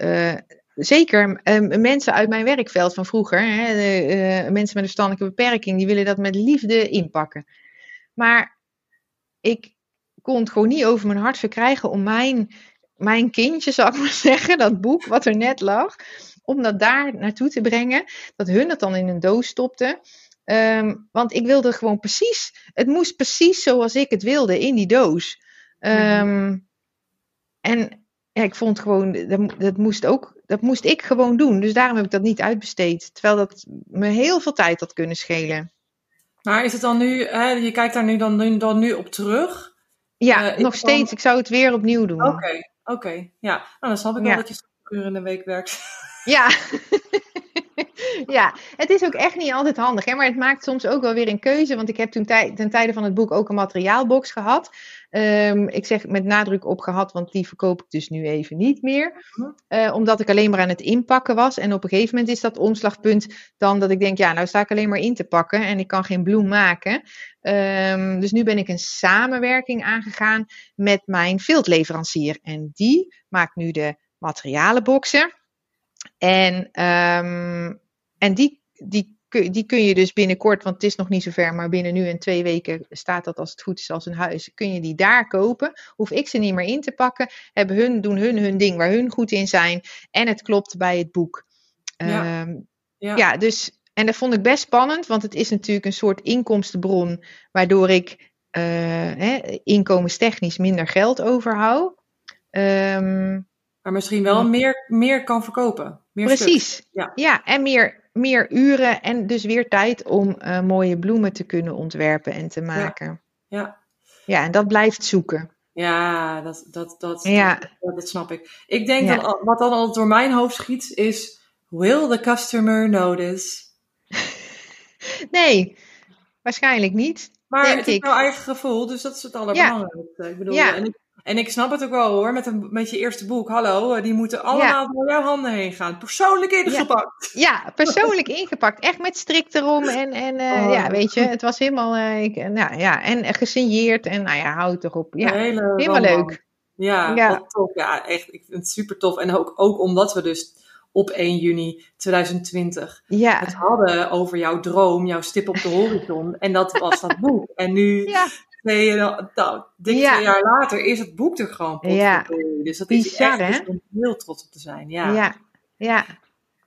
zeker uh, mensen uit mijn werkveld van vroeger, hè, de, uh, mensen met een verstandelijke beperking, die willen dat met liefde inpakken. Maar ik kon het gewoon niet over mijn hart verkrijgen om mijn, mijn kindje, zal ik maar zeggen, dat boek wat er net lag, om dat daar naartoe te brengen. Dat hun het dan in een doos stopten. Um, want ik wilde gewoon precies, het moest precies zoals ik het wilde in die doos. Um, En ja, ik vond gewoon, dat, dat, moest ook, dat moest ik gewoon doen. Dus daarom heb ik dat niet uitbesteed. Terwijl dat me heel veel tijd had kunnen schelen. Maar is het dan nu, hè, je kijkt daar nu dan, dan nu op terug? Ja, uh, nog steeds. Dan... Ik zou het weer opnieuw doen. Oké, okay, oké. Okay. Ja, nou, dan snap ik wel dat je uren in de week werkt. Ja. ja, het is ook echt niet altijd handig. Hè? Maar het maakt soms ook wel weer een keuze. Want ik heb toen tij ten tijde van het boek ook een materiaalbox gehad. Um, ik zeg met nadruk op gehad, want die verkoop ik dus nu even niet meer. Uh, omdat ik alleen maar aan het inpakken was. En op een gegeven moment is dat omslagpunt dan dat ik denk, ja, nou sta ik alleen maar in te pakken. En ik kan geen bloem maken. Um, dus nu ben ik een samenwerking aangegaan met mijn viltleverancier. En die maakt nu de materialenboxen. En, um, en die, die, die kun je dus binnenkort, want het is nog niet zo ver, maar binnen nu en twee weken staat dat als het goed is als een huis. Kun je die daar kopen? Hoef ik ze niet meer in te pakken. Hebben hun, doen hun hun ding waar hun goed in zijn. En het klopt bij het boek. Ja, um, ja. ja dus. En dat vond ik best spannend, want het is natuurlijk een soort inkomstenbron, waardoor ik uh, hè, inkomenstechnisch minder geld overhoud. Um, maar misschien wel meer, meer kan verkopen. Meer Precies. Ja. ja, en meer, meer uren en dus weer tijd om uh, mooie bloemen te kunnen ontwerpen en te maken. Ja. ja. Ja, en dat blijft zoeken. Ja, dat, dat, dat, ja. dat, dat snap ik. Ik denk ja. dat wat dan al door mijn hoofd schiet is: Will the customer notice? nee, waarschijnlijk niet. Maar het is jouw eigen gevoel, dus dat is het allerbelangrijkste. Ik bedoel, Ja. en, ik, en ik snap het ook wel hoor, met, een, met je eerste boek. Hallo, eh, die moeten allemaal door jouw handen heen gaan. Persoonlijk ingepakt. Ja, persoonlijk ingepakt. Echt met strik erom. En, en uh, Oh. ja, weet je, het was helemaal, uh, ik, nou, ja, en gesigneerd. En nou ja, houd toch op. Ja, hele helemaal roman. leuk. Ja, Ja. tof. Ja, echt. Ik vind het super tof. En ook, ook omdat we dus op 1 juni 2020 Ja, het hadden over jouw droom, jouw stip op de horizon. En dat was dat boek. En nu, ja, twee, nou, dik Ja. twee jaar later, is het boek er gewoon. Ja. Dus dat is Bizar, echt hè? dus om heel trots op te zijn. Ja. ja, ja.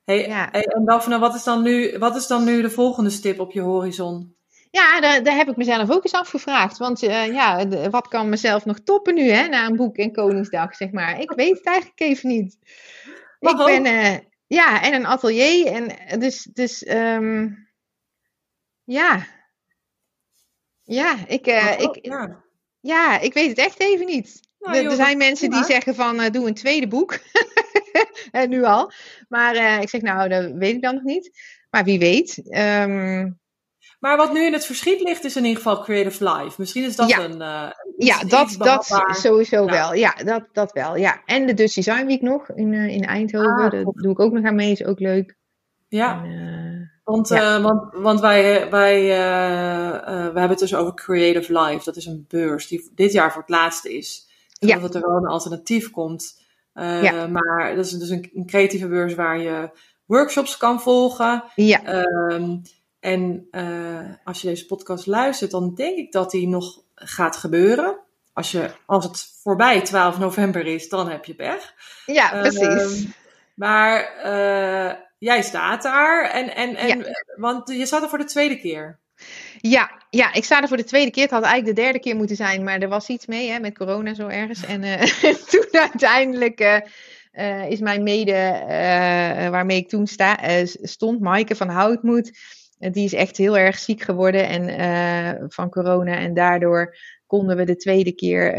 Hey, Ja. hey, en Daphne, wat is, dan nu, wat is dan nu de volgende stip op je horizon? Ja, daar, daar heb ik mezelf ook eens afgevraagd. Want eh, ja, de- wat kan mezelf nog toppen nu, hè, na een boek en Koningsdag, zeg maar. Ik weet het eigenlijk even niet. Ik ook. ben, eh, ja, en een atelier. En eh, dus, dus ehm, ja. Ja, ik, eh, ik, ja. ja, ik weet het echt even niet. Nou, er, joh, er zijn mensen die zeggen van, eh, doe een tweede boek. en nu al. Maar eh, ik zeg, nou, dat weet ik dan nog niet. Maar wie weet. Ehm, Maar wat nu in het verschiet ligt, is in ieder geval Creative Life. Misschien is dat Ja. een. eh, iets- Ja, dat, dat sowieso wel. Ja, dat, dat wel. Ja. En de Dutch Design Week nog in, eh, in Eindhoven. Ah, Daar doe ik ook nog aan mee, is ook leuk. Ja, En, eh, want, ja. eh, want, want wij, wij eh, we hebben het dus over Creative Life. Dat is een beurs die dit jaar voor het laatste is. Ja. dat er wel een alternatief komt. Ja. Maar dat is dus een, een creatieve beurs waar je workshops kan volgen. ja, Ehm, en als je deze podcast luistert, dan denk ik dat die nog gaat gebeuren. Als, je, als het voorbij 12 november is, dan heb je pech. ja, precies. Ehm, maar eh, jij staat daar. En, en, en, Want je staat er voor de tweede keer. Ja, ja, ik sta er voor de tweede keer. Het had eigenlijk de derde keer moeten zijn, maar er was iets mee hè, met corona zo ergens. En eh, toen uiteindelijk eh, eh, is mijn mede, waarmee ik toen sta, stond, Maaike van Houtmoed. Die is echt heel erg ziek geworden en, van corona. En daardoor konden we de tweede keer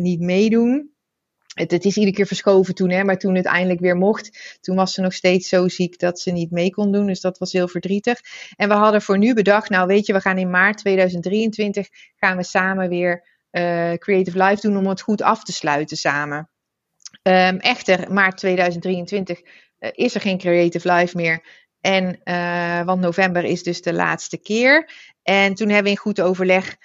niet meedoen. Het, het, is iedere keer verschoven toen, hè, maar toen het eindelijk weer mocht, toen was ze nog steeds zo ziek dat ze niet mee kon doen. Dus dat was heel verdrietig. En we hadden voor nu bedacht, nou weet je, we gaan in maart 2023 gaan we samen weer uh, Creative Life doen om het goed af te sluiten samen. Um, echter, maart 2023 uh, is er geen Creative Life meer. En, uh, want november is dus de laatste keer. En toen hebben we in goed overleg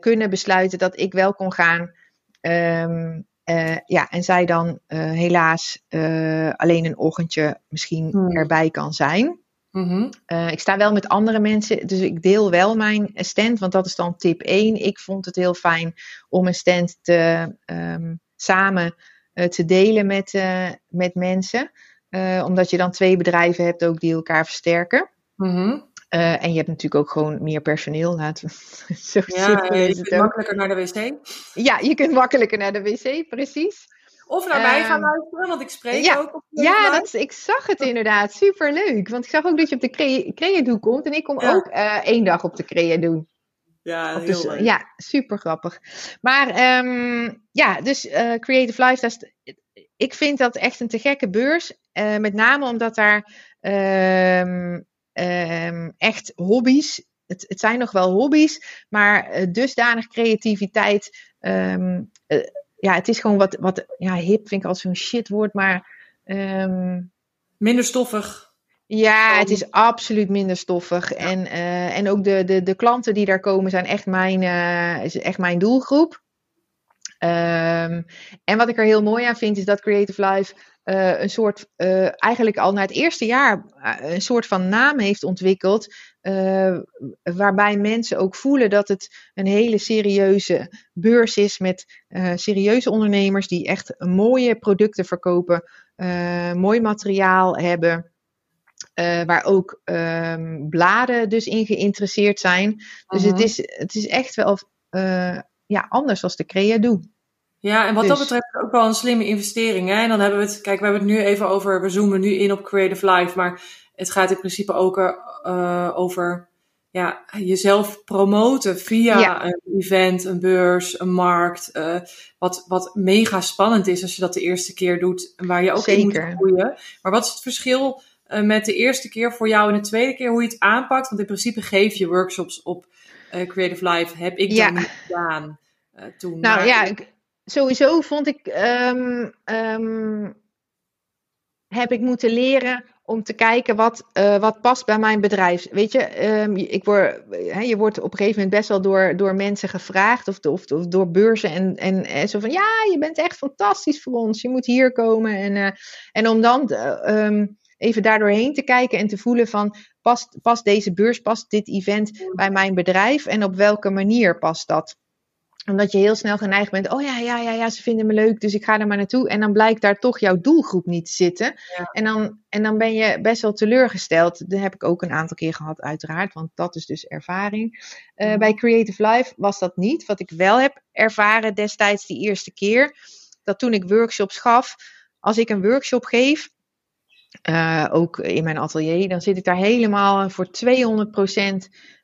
kunnen besluiten dat ik wel kon gaan. Um, uh, ja, en zij dan uh, helaas uh, alleen een ochtendje misschien hmm. erbij kan zijn. Mm-hmm. ik sta wel met andere mensen, dus ik deel wel mijn stand, want dat is dan tip 1. Ik vond het heel fijn om een stand te, um, samen te delen met, met mensen. omdat je dan twee bedrijven hebt ook die elkaar versterken. Mm-hmm. Uh, en je hebt natuurlijk ook gewoon meer personeel. Laten zo ja, je kunt makkelijker naar de wc. Ja, je kunt makkelijker naar de wc, precies. Of naar mij gaan ehm, luisteren, want ik spreek ja, ook op Ja, dat, ik zag het inderdaad. Superleuk. Want ik zag ook dat je op de crea, crea doen komt. En ik kom ja. ook uh, één dag op de crea doen. Ja, heel leuk. Ja, super grappig. Maar um, ja, dus uh, Creative Life, dat is, ik vind dat echt een te gekke beurs. Uh, met name omdat daar um, um, echt hobby's. Het, het, zijn nog wel hobby's, maar uh, dusdanig creativiteit. Um, uh, ja, het is gewoon wat, wat ja, hip vind ik als zo'n shitwoord, maar. Um, minder stoffig. Ja, het is absoluut minder stoffig. Ja. En, uh, en ook de, de, de klanten die daar komen zijn echt mijn, is echt mijn doelgroep. Um, en wat ik er heel mooi aan vind, is dat Creative Life uh, een soort, uh, eigenlijk al na het eerste jaar, uh, een soort van naam heeft ontwikkeld. waarbij mensen ook voelen dat het een hele serieuze beurs is met serieuze ondernemers die echt mooie producten verkopen, mooi materiaal hebben. waar ook um, bladen dus in geïnteresseerd zijn. Dus -huh. het, is, het is echt wel ja, anders als de Crea doet. Ja, en wat dus. dat betreft ook wel een slimme investering. Hè? En dan hebben we het, kijk, we hebben het nu even over, we zoomen nu in op Creative Life, maar het gaat in principe ook uh, over ja, jezelf promoten via ja. een event, een beurs, een markt. Uh, wat, wat mega spannend is als je dat de eerste keer doet, waar je ook Zeker. in moet groeien. Maar wat is het verschil uh, met de eerste keer voor jou en de tweede keer, hoe je het aanpakt? Want in principe geef je workshops op Creative Life, heb ik ja. dan niet gedaan toen. Nou maar, ja, ik sowieso vond ik, um, um, heb ik moeten leren om te kijken wat, uh, wat past bij mijn bedrijf. Weet je, um, ik word, he, je wordt op een gegeven moment best wel door, door mensen gevraagd of, of, of door beurzen en, en, en, zo van ja, je bent echt fantastisch voor ons, je moet hier komen. En, uh, en om dan uh, even daardoorheen te kijken en te voelen van past, past deze beurs, past dit event bij mijn bedrijf en op welke manier past dat? omdat je heel snel geneigd bent, oh ja, ja, ja, ja, ze vinden me leuk, dus ik ga er maar naartoe. En dan blijkt daar toch jouw doelgroep niet te zitten. Ja. En, dan, en dan ben je best wel teleurgesteld. Dat heb ik ook een aantal keer gehad, uiteraard, want dat is dus ervaring. Uh, bij Creative Life was dat niet. Wat ik wel heb ervaren destijds die eerste keer, dat toen ik workshops gaf, als ik een workshop geef, uh, ook in mijn atelier, dan zit ik daar helemaal voor 200%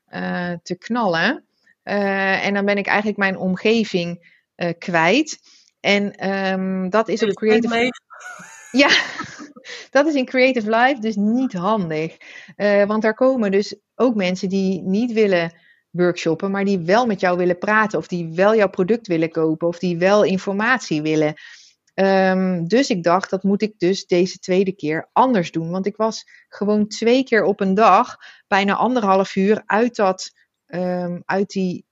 uh, te knallen. Uh, en dan ben ik eigenlijk mijn omgeving kwijt. En um, dat is op Creative Ja, dat is in Creative Life dus niet handig. Want daar komen dus ook mensen die niet willen workshoppen, maar die wel met jou willen praten, of die wel jouw product willen kopen, of die wel informatie willen. Um, dus ik dacht, dat moet ik dus deze tweede keer anders doen. Want ik was gewoon twee keer op een dag, bijna anderhalf uur, uit dat um, uit die,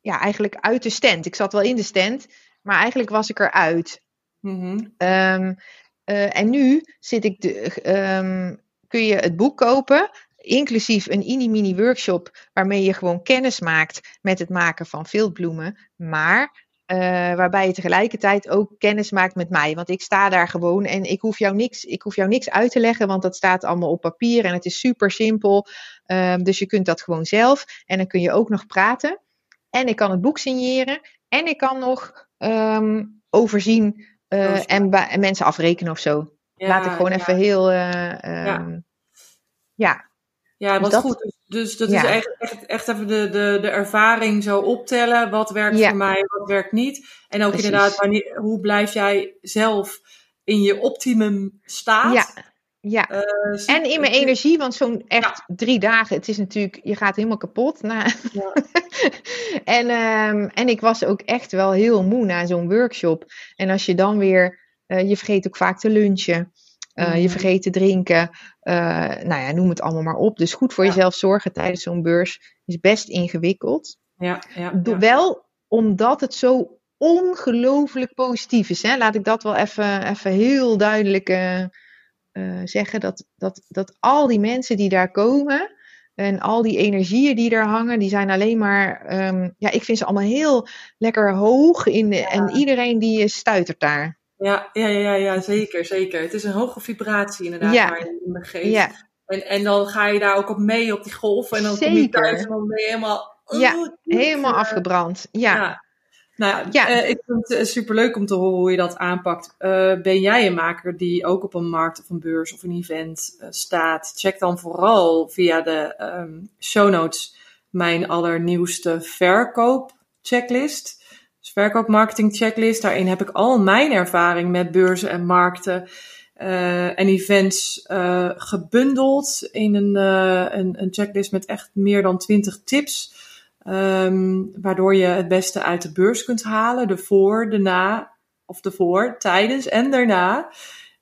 ja, eigenlijk uit de stand. Ik zat wel in de stand, maar eigenlijk was ik eruit. Um, uh, en nu zit ik de, kun je het boek kopen, inclusief een mini-mini workshop, waarmee je gewoon kennis maakt met het maken van viltbloemen. Maar uh, waarbij je tegelijkertijd ook kennis maakt met mij. Want ik sta daar gewoon en ik hoef jou niks, ik hoef jou niks uit te leggen, want dat staat allemaal op papier en het is super simpel. Um, dus je kunt dat gewoon zelf. En dan kun je ook nog praten. En ik kan het boek signeren. En ik kan nog um, overzien uh, en, en, mensen afrekenen of zo. Ja, Laat ik gewoon ja. even heel. Um, ja. ja. Ja, Dus dat- goed. Dus, dus dat Ja. is echt, echt, echt even de, de, de ervaring zo optellen. Wat werkt Ja. voor mij, wat werkt niet. En ook Precies. inderdaad, wanneer, hoe blijf jij zelf in je optimum staat? Ja, ja. Eh, En in mijn energie, want zo'n echt drie dagen, het is natuurlijk, je gaat helemaal kapot. Na. Ja. en, ehm, en ik was ook echt wel heel moe na zo'n workshop. En als je dan weer, eh, je vergeet ook vaak te lunchen. Eh, Mhm. Je vergeet te drinken. eh, nou ja, noem het allemaal maar op. Dus goed voor Ja. jezelf zorgen tijdens zo'n beurs is best ingewikkeld. Ja, ja. Wel omdat het zo ongelooflijk positief is. Hè? Laat ik dat wel even, even heel duidelijk eh, zeggen. Dat, dat, dat al die mensen die daar komen en al die energieën die daar hangen, die zijn alleen maar. ehm, ja, ik vind ze allemaal heel lekker hoog. In de, En iedereen die stuitert daar. Ja, ja, ja, ja, zeker, zeker. Het is een hoge vibratie inderdaad Ja. waar je in begeeft. Ja, En, en dan ga je daar ook op mee op die golven. En dan kom je thuis en dan ben je helemaal... Ja, oh, helemaal eh, afgebrand. Ja. Ja. Nou ja, Ja. eh, ik vind het uh, superleuk om te horen hoe je dat aanpakt. Eh, ben jij een maker die ook op een markt of een beurs of een event staat? Check dan vooral via de um, show notes mijn allernieuwste verkoopchecklist. Dus verkoopmarketing checklist. Daarin heb ik al mijn ervaring met beurzen en markten uh, en events uh, gebundeld in een, uh, een, een, checklist met echt meer dan 20 tips. Um, waardoor je het beste uit de beurs kunt halen. De voor, de na, of de voor, tijdens en daarna.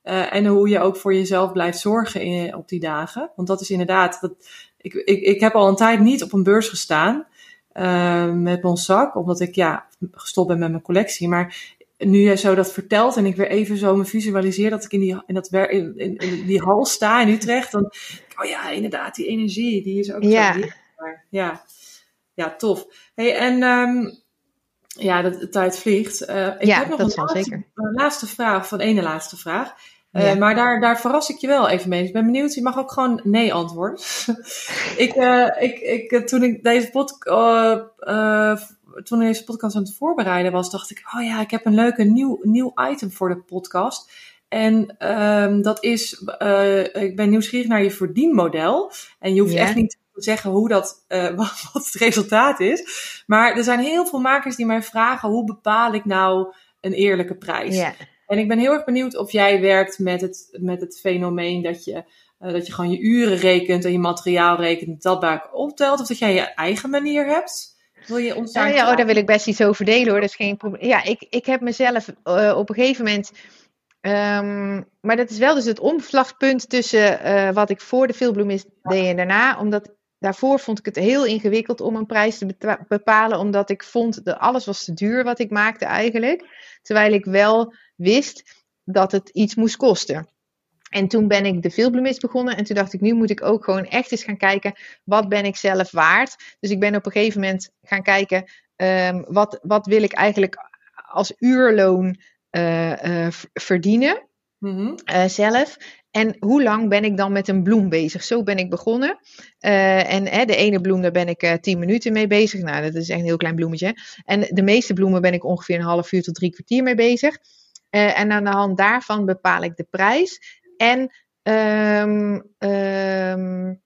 En hoe je ook voor jezelf blijft zorgen in, op die dagen. Want dat is inderdaad, dat, ik, ik, ik heb al een tijd niet op een beurs gestaan. Uh, met mijn zak, omdat ik ja, gestopt ben met mijn collectie. Maar nu jij zo dat vertelt en ik weer even zo me visualiseer dat ik in die, in dat, in, in, in die hal sta in Utrecht. Dan, oh ja, inderdaad, die energie, die is ook ja. zo. Ja ja, tof. Hey, en um, ja, de, de, tijd vliegt. Uh, ik ja, heb nog dat een laatste, zeker. Laatste vraag, van ene laatste vraag. Uh, ja. Maar daar, daar verras ik je wel even mee. Ik ben benieuwd, je mag ook gewoon nee antwoorden. ik, uh, ik, ik, toen ik deze podcast, toen ik deze podcast aan het voorbereiden was, dacht ik, oh ja, ik heb een leuke nieuw, nieuw item voor de podcast. En um, dat is, ik ben nieuwsgierig naar je verdienmodel. En je hoeft echt niet zeggen hoe dat, wat het resultaat is. Maar er zijn heel veel makers die mij vragen, hoe bepaal ik nou een eerlijke prijs? Ja. En ik ben heel erg benieuwd of jij werkt met het, met het fenomeen dat je, uh, dat je gewoon je uren rekent en je materiaal rekent, dat bij optelt. Of dat jij je eigen manier hebt. Wil je ons daar... Ja, ja oh, daar wil ik best iets over delen hoor, dat is geen probleem. Ja, ik, ik heb mezelf uh, op een gegeven moment... Um, maar dat is wel dus het omslagpunt tussen uh, wat ik voor de veelbloemist deed en daarna. Omdat daarvoor vond ik het heel ingewikkeld om een prijs te bepalen, omdat ik vond dat alles was te duur wat ik maakte eigenlijk. Terwijl ik wel wist dat het iets moest kosten. En toen ben ik de veelbloemist begonnen en toen dacht ik, nu moet ik ook gewoon echt eens gaan kijken, wat ben ik zelf waard? Dus ik ben op een gegeven moment gaan kijken, um, wat, wat wil ik eigenlijk als uurloon uh, uh, verdienen mm -hmm. uh, zelf? En hoe lang ben ik dan met een bloem bezig? Zo ben ik begonnen. Uh, en hè, de ene bloem, daar ben ik uh, tien minuten mee bezig. Nou, dat is echt een heel klein bloemetje. En de meeste bloemen ben ik ongeveer een half uur tot drie kwartier mee bezig. Uh, en aan de hand daarvan bepaal ik de prijs. En, um, um,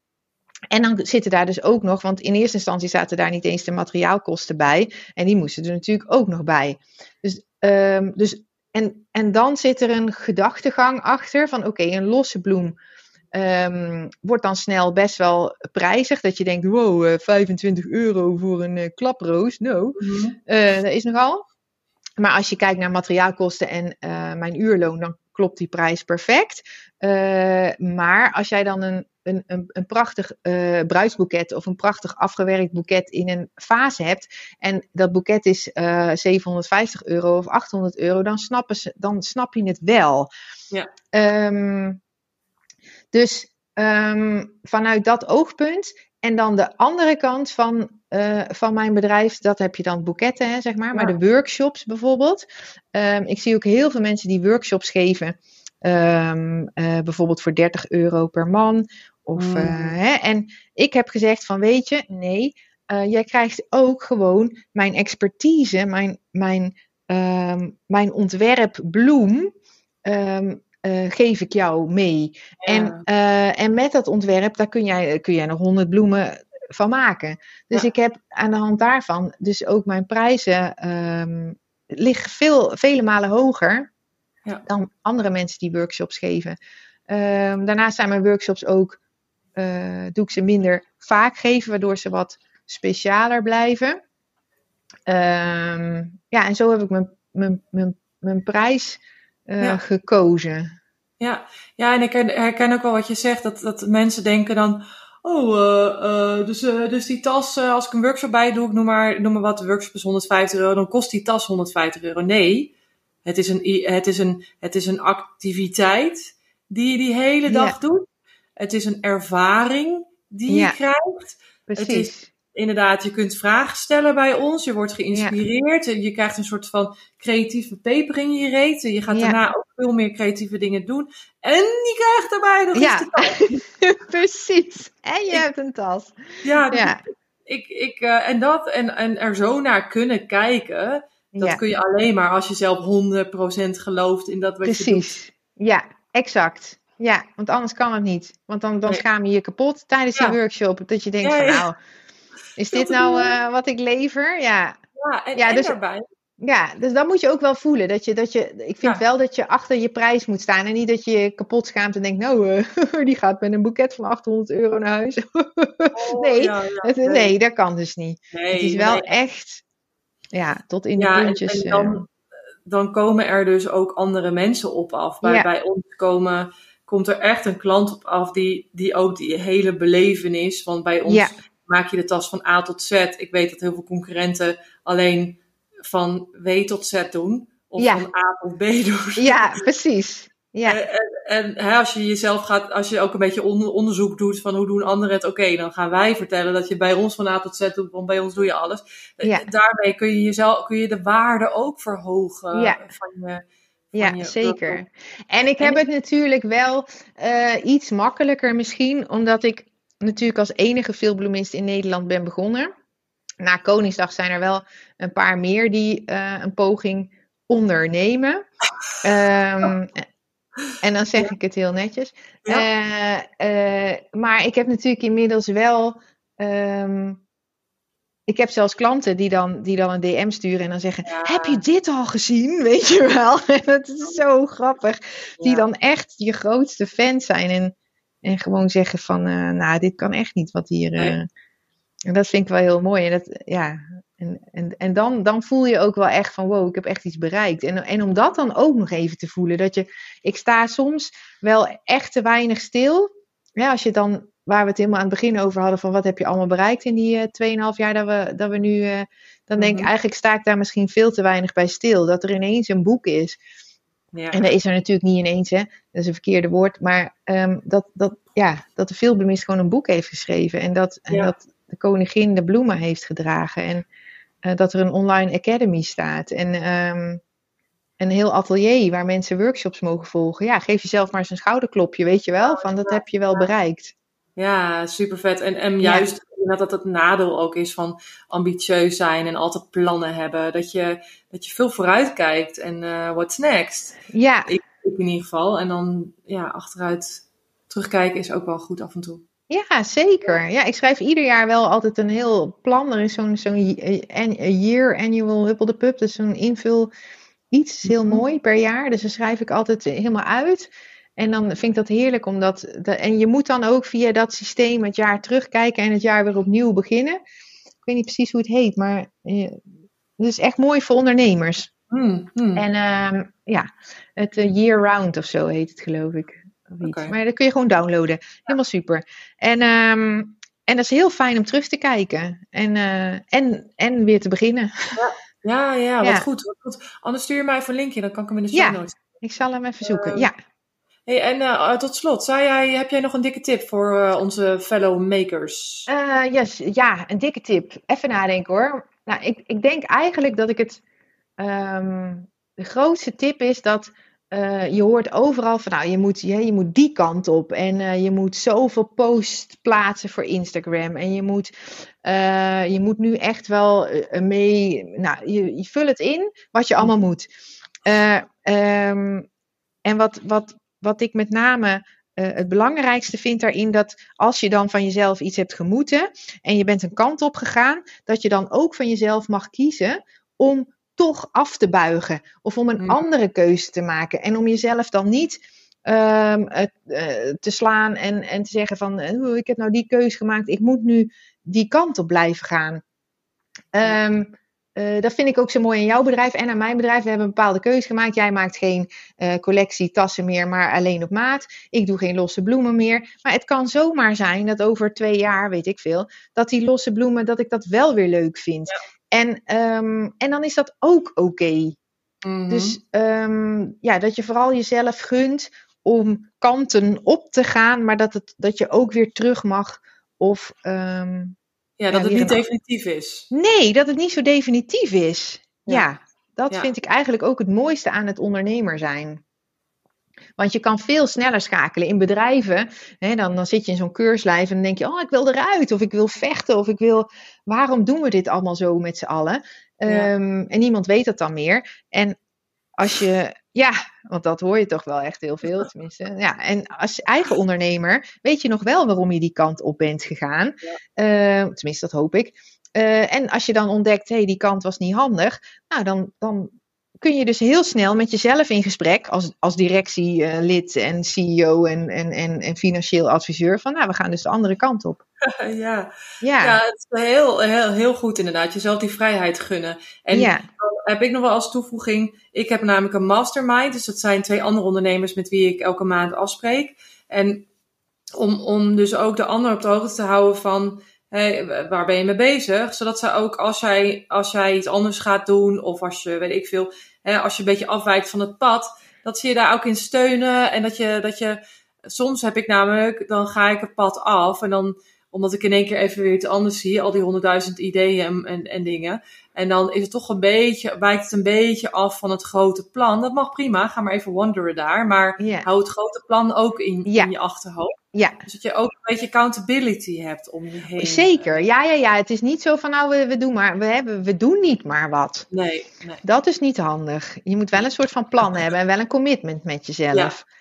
en dan zitten daar dus ook nog, want in eerste instantie zaten daar niet eens de materiaalkosten bij. En die moesten er natuurlijk ook nog bij. Dus, um, dus en, en dan zit er een gedachtegang achter van oké, okay, een losse bloem um, wordt dan snel best wel prijzig. Dat je denkt, wow, uh, 25 euro voor een uh, klaproos. No, Mhm. uh, dat is nogal. Maar als je kijkt naar materiaalkosten en uh, mijn uurloon, dan klopt die prijs perfect. Uh, maar als jij dan een, een, een, een prachtig uh, bruidsboeket of een prachtig afgewerkt boeket in een fase hebt en dat boeket is uh, 750 euro of 800 euro, dan, snappen ze, dan snap je het wel. Ja. Um, dus um, vanuit dat oogpunt en dan de andere kant van, uh, van mijn bedrijf, dat heb je dan boeketten, hè, zeg maar. Maar de workshops bijvoorbeeld. Um, ik zie ook heel veel mensen die workshops geven. Um, uh, bijvoorbeeld voor 30 euro per man. Of, Mm. uh, hè, en ik heb gezegd van weet je, nee, jij krijgt ook gewoon mijn expertise, mijn, mijn, um, mijn ontwerp bloem. Um, eh, geef ik jou mee. En, uh, en met dat ontwerp, daar kun jij, kun jij nog honderd bloemen van maken. Dus ja. ik heb aan de hand daarvan, dus ook mijn prijzen um, liggen veel, vele malen hoger ja. dan andere mensen die workshops geven. Um, daarnaast zijn mijn workshops ook, uh, doe ik ze minder vaak geven, waardoor ze wat specialer blijven. Um, ja, en zo heb ik mijn, mijn, mijn, mijn prijs uh, ja. gekozen. Ja. ja, en ik herken ook wel wat je zegt, dat, dat mensen denken dan, oh, uh, uh, dus, dus die tas, als ik een workshop bij doe, ik noem maar, noem maar wat, de workshop is 150 euro, dan kost die tas 150 euro. Nee, het is een, het is een, het is een activiteit die je die hele dag ja. doet. Het is een ervaring die ja. je krijgt. Precies. Het is, inderdaad, je kunt vragen stellen bij ons. Je wordt geïnspireerd. Ja. Je krijgt een soort van creatieve peper in je reet. Je gaat ja. daarna ook veel meer creatieve dingen doen. En je krijgt daarbij nog ja. Precies. En je ik, hebt een tas. Ja, dus ja. Ik, ik, uh, en dat en, en er zo naar kunnen kijken. Dat kun je alleen maar als je zelf 100% gelooft in dat wat Precies. je doet. Precies. Ja, exact. Ja, want anders kan het niet. Want dan, dan nee. schaam je je kapot tijdens je workshop. Dat je denkt van nou, is dit nou uh, wat ik lever? Ja, ja en, ja, dus, daarbij. Ja, dus dan moet je ook wel voelen. Dat je, dat je, ik vind ja. wel dat je achter je prijs moet staan. En niet dat je je kapot schaamt en denkt, nou, uh, die gaat met een boeket van 800 euro naar huis. oh, nee, ja, het, nee, nee, dat kan dus niet. Nee, het is wel nee. echt, ja, tot in de puntjes. En, en dan, dan, komen er dus ook andere mensen op af. Bij, bij ons komen, komt er echt een klant op af die, die ook die hele belevenis. Want bij ons maak je de tas van A tot Z. Ik weet dat heel veel concurrenten alleen van W tot Z doen. Of ja. van A tot B doen. Ja, precies. Ja. En, en, en hè, als je jezelf gaat, als je ook een beetje on, onderzoek doet van hoe doen anderen het, oké, okay, dan gaan wij vertellen dat je bij ons van A tot Z doet, want bij ons doe je alles. Ja. Daarmee kun je jezelf, kun je de waarde ook verhogen ja. van je. Ja, zeker. En ik heb het natuurlijk wel uh, iets makkelijker misschien, omdat ik natuurlijk als enige veelbloemist in Nederland ben begonnen. Na Koningsdag zijn er wel een paar meer die uh, een poging ondernemen. Um, en dan zeg ik het heel netjes. Ja. Uh, uh, maar ik heb natuurlijk inmiddels wel. Um, ik heb zelfs klanten die dan, die dan een DM sturen en dan zeggen: ja. Heb je dit al gezien? Weet je wel? dat is zo grappig. Die ja. dan echt je grootste fans zijn. En, en gewoon zeggen: van, uh, Nou, dit kan echt niet wat hier. Nee. En dat vind ik wel heel mooi. En, dat, ja, en, en, en dan, dan voel je ook wel echt van wow, ik heb echt iets bereikt. En, en om dat dan ook nog even te voelen. Dat je, ik sta soms wel echt te weinig stil. Ja, als je dan, waar we het helemaal aan het begin over hadden, van wat heb je allemaal bereikt in die uh, 2,5 jaar dat we, dat we nu. Dan denk ik Mhm. eigenlijk sta ik daar misschien veel te weinig bij stil. Dat er ineens een boek is. Ja. En dat is er natuurlijk niet ineens, hè? Dat is een verkeerde woord. Maar um, dat, dat, ja, dat de veelbloemist gewoon een boek heeft geschreven. En dat, en Ja. dat de koningin de bloemen heeft gedragen. En eh, dat er een online academy staat. En ehm, een heel atelier waar mensen workshops mogen volgen. Ja, geef jezelf maar eens een schouderklopje, weet je wel? Van dat heb je wel bereikt. Ja, super vet. En, en juist dat dat het nadeel ook is van ambitieus zijn en altijd plannen hebben. Dat je, dat je veel vooruit kijkt en uh, what's next. Ja, Ik, ik in ieder geval. En dan ja, achteruit terugkijken is ook wel goed af en toe. ja, zeker. Ja, ik schrijf ieder jaar wel altijd een heel plan. Er is zo'n zo'n year annual huppel de pup. Dus zo'n invul iets heel Mhm. mooi per jaar. Dus dan schrijf ik altijd helemaal uit. En dan vind ik dat heerlijk, omdat. De, en je moet dan ook via dat systeem het jaar terugkijken en het jaar weer opnieuw beginnen. Ik weet niet precies hoe het heet, maar eh, het is echt mooi voor ondernemers. Hmm, hmm. En ehm, ja, het eh, Year Round of zo heet het, geloof ik. Of iets. Oké. Maar dat kun je gewoon downloaden. Helemaal super. En, ehm, en dat is heel fijn om terug te kijken. En, eh, en, en weer te beginnen. Ja, ja, wat Ja. goed, wat goed. Anders stuur je mij even een linkje, dan kan ik hem in de Ja. show notes. Ik zal hem even zoeken. Ehm, ja. Hey, en uh, tot slot, zou jij, heb jij nog een dikke tip voor uh, onze fellow makers? Uh, yes, ja, een dikke tip. Even nadenken hoor. Nou, ik, ik denk eigenlijk dat ik het. Um, de grootste tip is dat. Je hoort overal van, nou, je moet, je, je moet die kant op. En je moet zoveel posts plaatsen voor Instagram. En je moet, je moet nu echt wel mee. Nou, je, je vult het in wat je allemaal moet. Um, en wat, wat, wat ik met name uh, het belangrijkste vind daarin dat als je dan van jezelf iets hebt gemoeten en je bent een kant op gegaan, dat je dan ook van jezelf mag kiezen om toch af te buigen of om een mm. andere keuze te maken en om jezelf dan niet um, uh, te slaan en, en te zeggen van uh, ik heb nou die keuze gemaakt, ik moet nu die kant op blijven gaan. Um, uh, dat vind ik ook zo mooi in jouw bedrijf en aan mijn bedrijf. We hebben een bepaalde keuze gemaakt. Jij maakt geen uh, collectie tassen meer, maar alleen op maat. Ik doe geen losse bloemen meer. Maar het kan zomaar zijn dat over twee jaar, weet ik veel, dat die losse bloemen, dat ik dat wel weer leuk vind. En, um, en dan is dat ook oké. Okay. Mm -hmm. Dus um, ja, dat je vooral jezelf gunt om kanten op te gaan, maar dat, het, dat je ook weer terug mag. Of um, ja, dat het niet definitief is. Nee, dat het niet zo definitief is. Ja, dat vind ik eigenlijk ook het mooiste aan het ondernemer zijn. Want je kan veel sneller schakelen in bedrijven. Hè, dan, dan zit je in zo'n keurslijf en dan denk je: Oh, ik wil eruit. Of ik wil vechten. Of ik wil. Waarom doen we dit allemaal zo met z'n allen? Um, en niemand weet dat dan meer. En als je ja, want dat hoor je toch wel echt heel veel, tenminste. Ja, en als eigen ondernemer weet je nog wel waarom je die kant op bent gegaan. Ja. Uh, tenminste, dat hoop ik. Uh, en als je dan ontdekt, hé, hey, die kant was niet handig. Nou, dan, dan kun je dus heel snel met jezelf in gesprek als, als directielid en CEO en, en, en, en financieel adviseur. Van nou, we gaan dus de andere kant op. ja. ja. ja, het is heel, heel, heel goed inderdaad. Jezelf die vrijheid gunnen. En ja. heb ik nog wel als toevoeging. Ik heb namelijk een mastermind. Dus dat zijn twee andere ondernemers met wie ik elke maand afspreek. En om, om dus ook de ander op de hoogte te houden van hey, waar ben je mee bezig? Zodat ze ook als jij, als jij iets anders gaat doen, of als je, weet ik veel, hè, als je een beetje afwijkt van het pad, dat ze je daar ook in steunen. En dat je, dat je, soms heb ik namelijk, dan ga ik het pad af en dan, omdat ik in één keer even weer iets anders zie, al die honderdduizend ideeën en, en, en, dingen. En dan is het toch een beetje, wijkt het een beetje af van het grote plan. Dat mag prima, ga maar even wanderen daar. Maar hou het grote plan ook in, in je achterhoofd. Ja. Dus dat je ook een beetje accountability hebt om je heen. Zeker, ja, ja, ja. Het is niet zo van nou, we, we doen maar, we, hebben, we doen niet maar wat. Nee, nee. Dat is niet handig. Je moet wel een soort van plan hebben en wel een commitment met jezelf. Ja.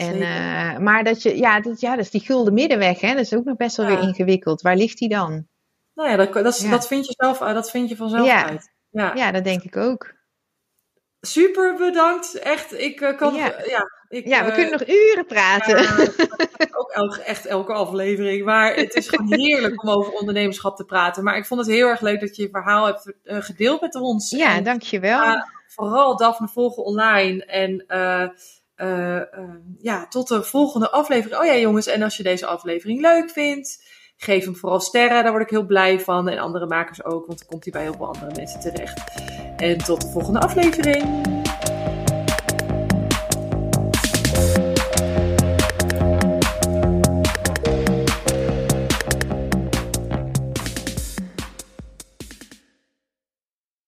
En, uh, maar dat je, ja dat, ja, dat is die gulden middenweg, hè? Dat is ook nog best wel ja. weer ingewikkeld. Waar ligt die dan? Nou ja, dat, dat, ja. dat vind je zelf, dat vind je vanzelf ja. uit. Ja. ja, dat denk ik ook. Super bedankt. Echt, ik uh, kan. Ja, ja, ik, ja we uh, kunnen nog uren praten. ook echt elke aflevering. Maar het is gewoon heerlijk om over ondernemerschap te praten. Maar ik vond het heel erg leuk dat je je verhaal hebt gedeeld met ons. Ja, en, dankjewel. vooral Daphne volgen online. En ja, tot de volgende aflevering. Oh ja, jongens. En als je deze aflevering leuk vindt. Geef hem vooral sterren, daar word ik heel blij van. En andere makers ook, want dan komt hij bij heel veel andere mensen terecht. En tot de volgende aflevering.